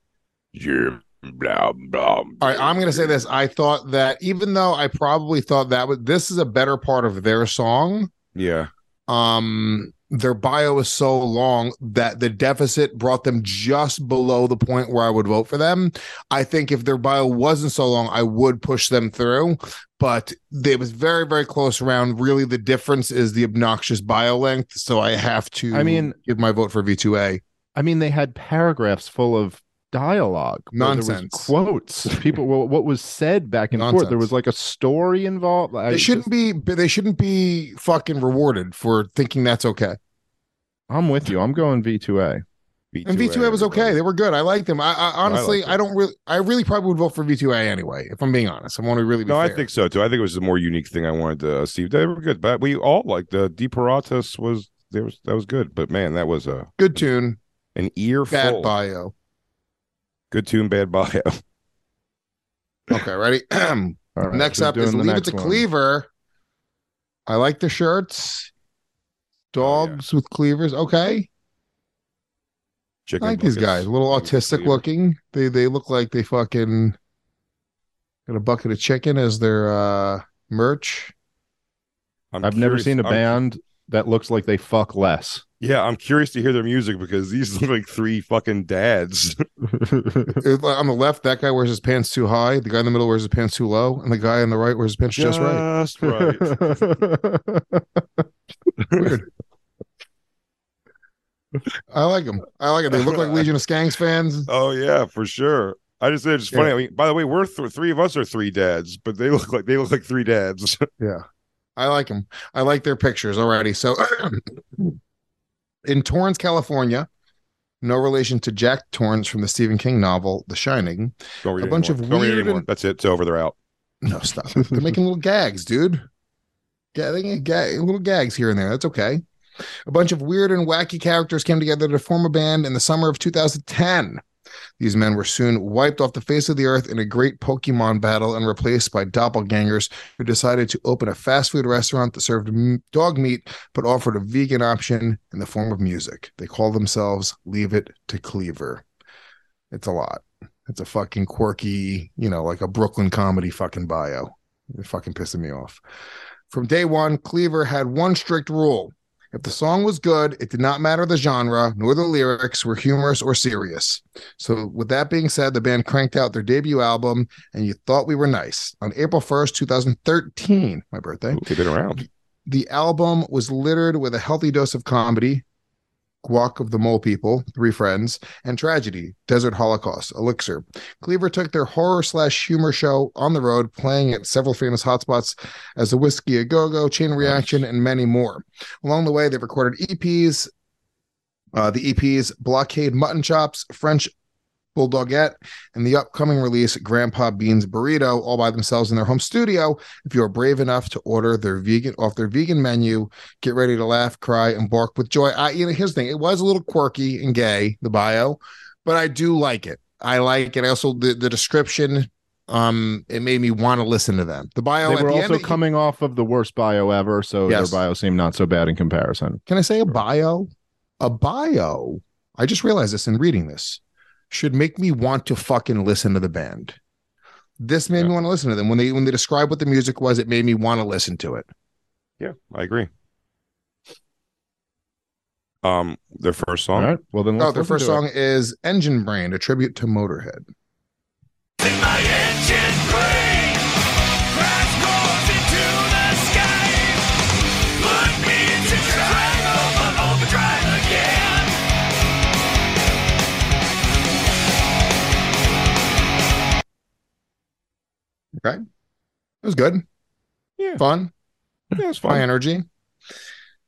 Yeah, blah blah. All right, I'm gonna say this. I thought that even though I probably thought that was this is a better part of their song. Yeah, Um, their bio is so long that the deficit brought them just below the point where I would vote for them. I think if their bio wasn't so long, I would push them through. But it was very, very close round. Really, the difference is the obnoxious bio length. So I have to. I mean- give my vote for V2A. I mean, they had paragraphs full of dialogue, where there was Nonsense. quotes. People, well, what was said back and forth. There was like a story involved. I They shouldn't just- be. They shouldn't be fucking rewarded for thinking that's okay. I'm with you. I'm going V2A. And V2A was okay. They were good. I liked them. I, I honestly, liked I, don't really, I really probably would vote for V2A anyway. If I'm being honest, I want to really be No, I think so too. I think it was a more unique thing I wanted to uh, see. They were good, but we all like the De Piratas was there was that was good. But man, that was a good tune, an ear bad bio. Good tune, bad bio. Okay, ready? All right, next up is Leave It to one? Cleaver. I like the shirts. Dogs with cleavers. Okay. Chicken I like these guys. A little autistic cleaver. looking. They they look like they fucking got a bucket of chicken as their uh merch. I'm I've never curious- seen a I'm- band that looks like they fuck less. Yeah, I'm curious to hear their music because these look like three fucking dads. On the left, that guy wears his pants too high. The guy in the middle wears his pants too low, and the guy on the right wears his pants just right. Just right. Weird. I like them. I like it. They look like Legion of Skanks fans. Oh yeah, for sure. I just think it's Yeah. funny. I mean, by the way, we're th- three of us are three dads, but they look like they look like three dads. Yeah. I like them. I like their pictures already. So in Torrance, California, no relation to Jack Torrance from the Stephen King novel The Shining. Don't read A bunch anymore. of Don't read weird anymore. and- That's it. It's over. They're out. No, stop. They're making little gags, dude. Yeah, they get gag, little gags here and there. That's okay. A bunch of weird and wacky characters came together to form a band in the summer of 2010. These men were soon wiped off the face of the earth in a great Pokemon battle and replaced by doppelgangers who decided to open a fast food restaurant that served dog meat but offered a vegan option in the form of music. They call themselves Leave It to Cleaver. It's a lot. It's a fucking quirky, you know, like a Brooklyn comedy fucking bio. You're fucking pissing me off. From day one, Cleaver had one strict rule. If the song was good, it did not matter the genre, nor the lyrics were humorous or serious. So, with that being said, the band cranked out their debut album, and you thought we were nice. On April 1st, 2013, my birthday, They've been around. the album was littered with a healthy dose of comedy, Guac of the Mole People, Three Friends, and tragedy, Desert Holocaust, Elixir. Cleaver took their horror slash humor show on the road, playing at several famous hotspots as the Whiskey a Go Go, Chain Reaction, and many more. Along the way, they recorded EPs. Uh, the EPs Blockade Mutton Chops, French Bulldogette, and the upcoming release Grandpa Beans Burrito, all by themselves in their home studio. If you are brave enough to order their vegan off their vegan menu, get ready to laugh, cry, and bark with joy. I, you know, here's the thing: it was a little quirky and gay, the bio, but I do like it. I like it. I also the the description um, it made me want to listen to them. The bio they were also end, coming off of the worst bio ever, so Yes. their bio seemed not so bad in comparison. Can I say a bio? A bio. I just realized this in reading this should make me want to fucking listen to the band. This made me want to listen to them. When they when they described what the music was, it made me want to listen to it. Yeah, I agree. Um, their first song. All right. Well, then Oh, let's their first song is Engine Brain, a tribute to Motorhead. Okay. It was good. Yeah. Fun. Yeah, it's High fun. energy.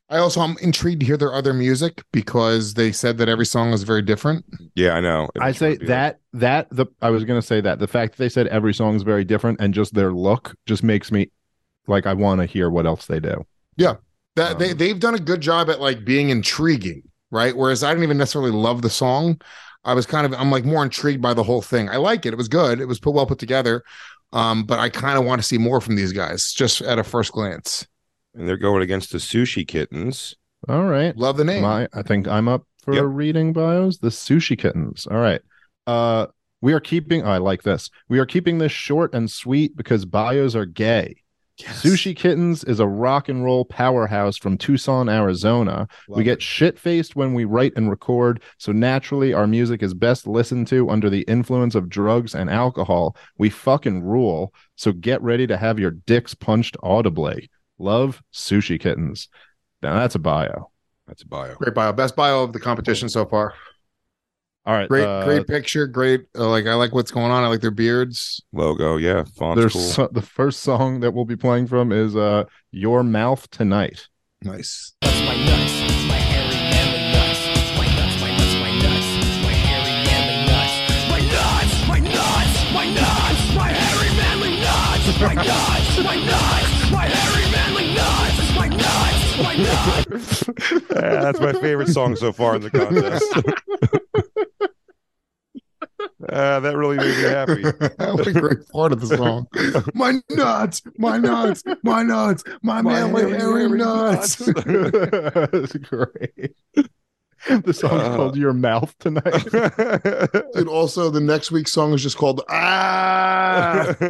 I also I'm intrigued to hear their other music because they said that every song is very different. Yeah, I know. I say that that the I was gonna say that the fact that they said every song is very different and just their look just makes me like I want to hear what else they do. Yeah. That they Um, they've done a good job at like being intriguing, right? Whereas I didn't even necessarily love the song. I was kind of I'm like more intrigued by the whole thing. I like it. It was good. It was put well put together. Um, but I kind of want to see more from these guys just at a first glance. And they're going against the Sushi Kittens. All right. Love the name. My I think I'm up for Yep. reading bios. The sushi kittens. All right. Uh we are keeping oh, I like this. We are keeping this short and sweet because bios are gay. Sushi Kittens is a rock and roll powerhouse from Tucson, Arizona. we get shit faced when we write and record, so naturally our music is best listened to under the influence of drugs and alcohol. We fucking rule, so get ready to have your dicks punched audibly. Love Sushi Kittens. Now that's a bio. That's a bio. Great bio. Best bio of the competition so far. All right. Great, uh, great picture. Great. Uh, like I like what's going on. I like their beards. Logo, yeah. Font's There's cool. so- the first song that we'll be playing from is uh Your Mouth Tonight. Nice. That's my nuts, my hairy manly nuts. My hairy manly nuts. My nuts, my nuts, my nuts, my hairy manly nuts. My nuts, my nuts, my hairy manly nuts. My nuts, my nuts. Yeah, that's my favorite song so far in the contest. Uh, that really made me happy. what a great part of the song. my nuts, my nuts, my nuts, my, manly hairy, hairy nuts. That's great. The song's Uh. called Your Mouth Tonight. and also the next week's song is just called Ah.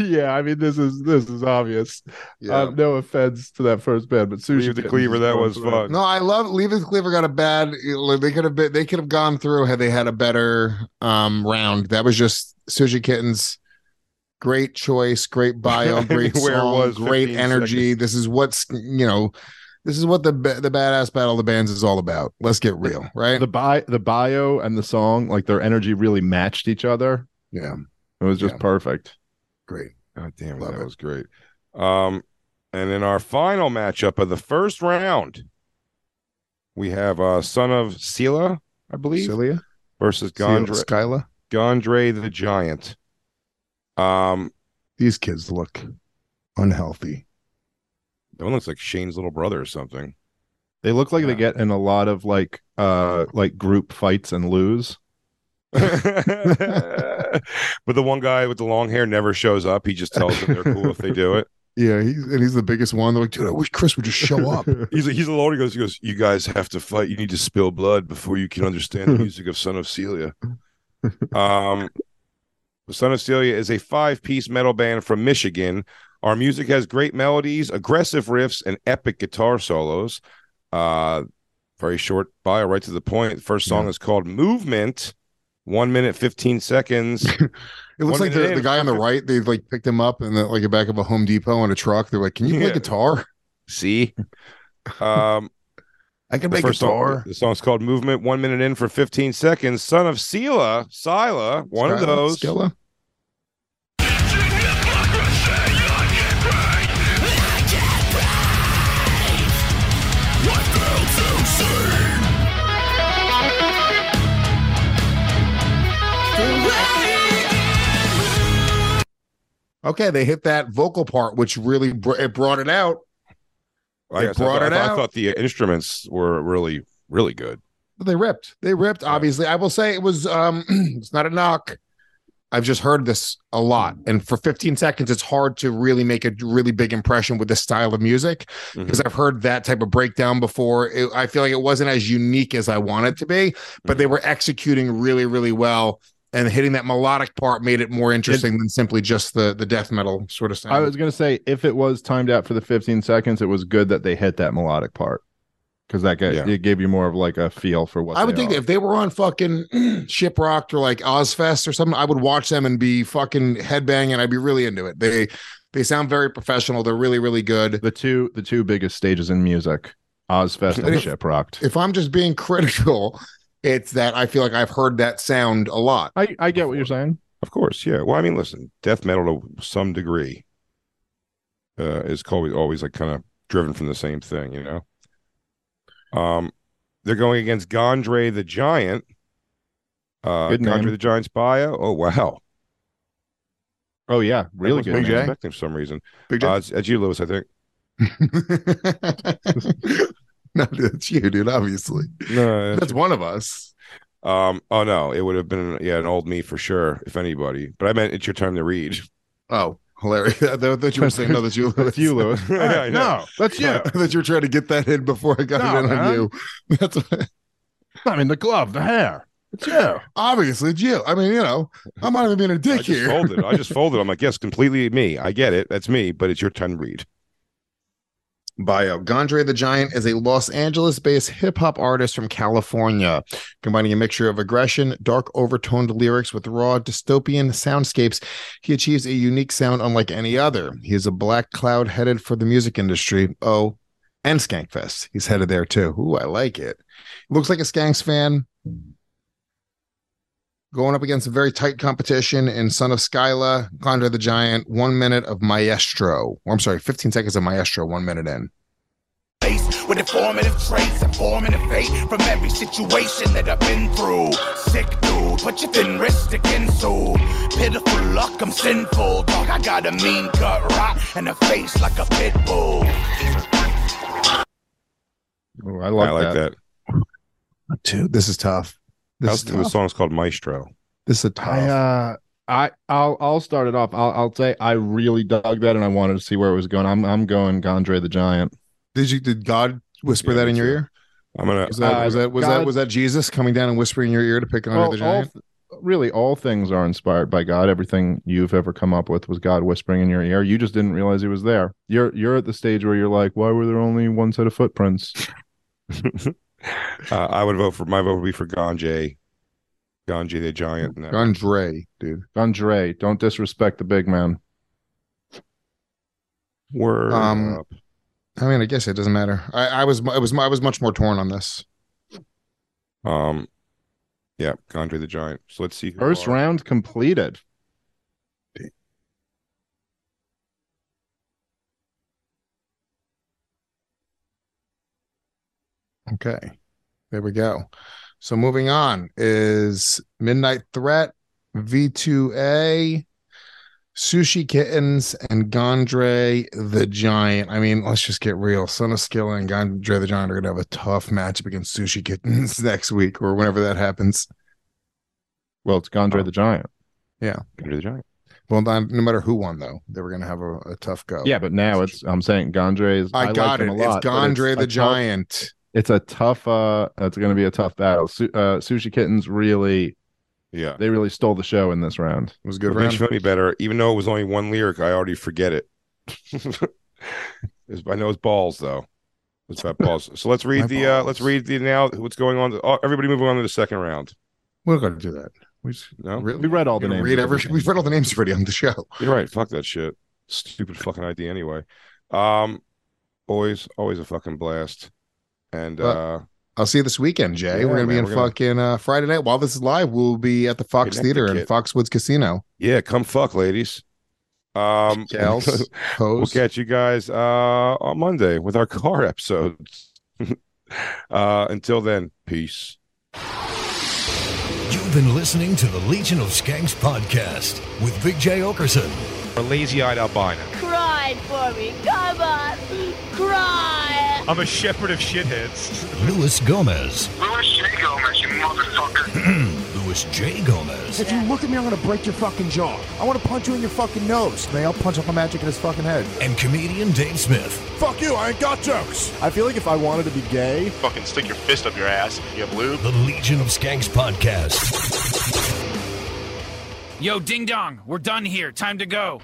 yeah, I mean this is this is obvious. Yeah. Um, no offense to that first band, but Sushi Leave the Cleaver that was through. fun. No, I love Leave It to Cleaver got a bad they could have been they could have gone through had they had a better um round. That was just Sushi Kittens. Great choice, great bio, great where song, was great 15 energy. This is what's you know, this is what the the badass battle of the bands is all about. Let's get real, right? The bi the bio and the song, like their energy really matched each other. yeah, It was just Yeah. perfect. great. God damn, Love that it. was great. Um, and in our final matchup of the first round, we have uh Son of Sela, I believe, Celia, versus Gondre, Skyla. Gondre the Giant. Um, These kids look unhealthy. That one looks like Shane's little brother or something. They look like Yeah. they get in a lot of like uh like group fights and lose. but the one guy with the long hair never shows up. He just tells them they're cool if they do it. Yeah, he's and he's the biggest one. They're like, dude, I wish Chris would just show up. He's he's lord He goes, he goes, you guys have to fight. You need to spill blood before you can understand the music of Son of Celia. Um, Son of Celia is a five-piece metal band from Michigan. Our music has great melodies, aggressive riffs, and epic guitar solos. Uh, very short bio, right to the point. The first song is called "Movement." One minute, fifteen seconds. It looks One like the, the guy on the right, They've like picked him up in the like the back of a Home Depot in a truck. They're like, Can you play Yeah. guitar? See, um, I can the first song, the song's called "Movement." One minute in for fifteen seconds. Son of Sela, Sila, one of those. Skilla? Okay, they hit that vocal part, which really br- it brought it out. I, guess I brought thought, it I thought- I thought the instruments were really, really good. But they ripped. They ripped. Obviously, I will say it was. um It's not a knock. I've just heard this a lot, mm-hmm. and for 15 seconds, it's hard to really make a really big impression with this style of music mm-hmm. because I've heard that type of breakdown before. It, I feel like it wasn't as unique as I wanted it to be, but mm-hmm. they were executing really, really well. And hitting that melodic part made it more interesting than simply just the the death metal sort of sound. I was gonna say if it was timed out for the 15 seconds, it was good that they hit that melodic part because that Yeah. it gave you more of like a feel for what I would think that if they were on fucking Shiprocked or like Ozzfest or something, I would watch them and be fucking headbanging. I'd be really into it. They they sound very professional. They're really really good. the two the two biggest stages in music, Ozzfest and If- Shiprocked. If I'm just being critical, it's that I feel like I've heard that sound a lot. I I get what you're saying. Of course, yeah. Well, I mean, listen, death metal to some degree uh, is always always like kind of driven from the same thing, you know. Um, they're going against Gondre the Giant. Uh, Good Gondre name. the Giant's bio. Oh wow, Oh yeah, really I good. wasn't name. expecting for some reason. Big J? Uh, it's, it's you, Luis. I think. no, that's you, dude. Obviously, No, that's one of us. Um. Oh no, it would have been yeah an old me for sure, if anybody. But I meant it's your time to read. Oh, hilarious! I thought that you were saying no, that's you. That's you, Luis. I no, that's you. that you were trying to get that in before I got No, it in on you. That's what, I mean the glove, the hair. It's you. obviously it's you. I mean, you know, I'm not even being a dick just here. folded. I just folded. I'm like, yes, completely me. I get it. That's me. But it's your time to read. Bio. Gondre the Giant is a Los Angeles based hip hop artist from California, combining a mixture of aggression, dark overtoned lyrics with raw dystopian soundscapes. He achieves a unique sound unlike any other. He is a black cloud headed for the music industry. Oh, and Skankfest. He's headed there too. Ooh, I like it. Looks like a Skanks fan. Going up against a very tight competition in Son of Skyla, Gondre the Giant, one minute of Maestro. Or, I'm sorry, 15 seconds of Maestro, one minute in. with informative traits and formative fate from every situation that I've been through. Sick dude, put your thin wrist against so pitiful luck. I'm sinful, dog. I got a mean cut, rot, and a face like a pit bull. Oh, I like, I like that. that. Dude, this is tough. This is the tough. song's called Maestro. This is tough. I uh I I'll I'll start it off. I'll I'll say I really dug that and I wanted to see where it was going. I'm I'm going Gondre the Giant. did you did God whisper Yeah, that in your ear? I'm gonna. Was that Uh, was that was that was that Jesus coming down and whispering in your ear to pick on All- the giant? th- really all things are inspired by God. Everything you've ever come up with was God whispering in your ear. You just didn't realize he was there. You're you're at the stage where you're like, why were there only one set of footprints? uh, I would vote for my vote would be for Ganjay, Ganjay the Giant. No. Gondre, dude. Gondre, don't disrespect the big man. Word Um, up. I mean, I guess it doesn't matter. I, I was I was I was much more torn on this. Um, yeah, Gondre the Giant. So let's see. First round completed. Okay. There we go. So moving on is Midnight Threat, V2A, Sushi Kittens, and Gondre the Giant. I mean, let's just get real. Son of Skill and Gondre the Giant are gonna have a tough matchup against Sushi Kittens next week or whenever that happens. Well, it's Gondre um, the Giant. Yeah. Gondre the Giant. Well, not, no matter who won, though, they were gonna have a, a tough go. Yeah, but now it's I'm saying Gondre is I, like got him it. a lot, it's Gondre the tough- Giant. It's a tough uh it's gonna be a tough battle. Su- uh Sushi Kittens really Yeah, they really stole the show in this round. It was a good What makes you feel any better, even though it was only one lyric, I already forget it. It's- I know it's balls though. It's about balls. So let's read My the. uh. Let's read the now. What's going on? Oh, everybody moving on to the second round. We're gonna do that. We just, No, really? We read all the Gonna names. read of every, everything. we've read all the names already on the show. you're right. Fuck that shit. Stupid fucking idea. Anyway, um, always, always a fucking blast. And But- uh, I'll see you this weekend, Jay. Yeah, we're gonna be in we're gonna- fucking uh, Friday night. While this is live, we'll be at the Fox Theater in Foxwoods Casino. yeah, come fuck, ladies. Um, Gals, we'll catch you guys uh on Monday with our car episodes. uh, until then, peace. You've been listening to the Legion of Skanks podcast with Big Jay Oakerson. A lazy-eyed albino. Cry for me. Come on. Cry. I'm a shepherd of shitheads. Luis Gomez. Luis J. Gomez, you motherfucker. Luis J. Gomez. If you look at me, I'm gonna break your fucking jaw. I want to punch you in your fucking nose. May I'll punch up a magic in his fucking head. And comedian Dave Smith. Fuck you, I ain't got jokes. I feel like if I wanted to be gay, fucking stick your fist up your ass if you have lube. The Legion of Skanks podcast. Yo, ding dong, we're done here. Time to go.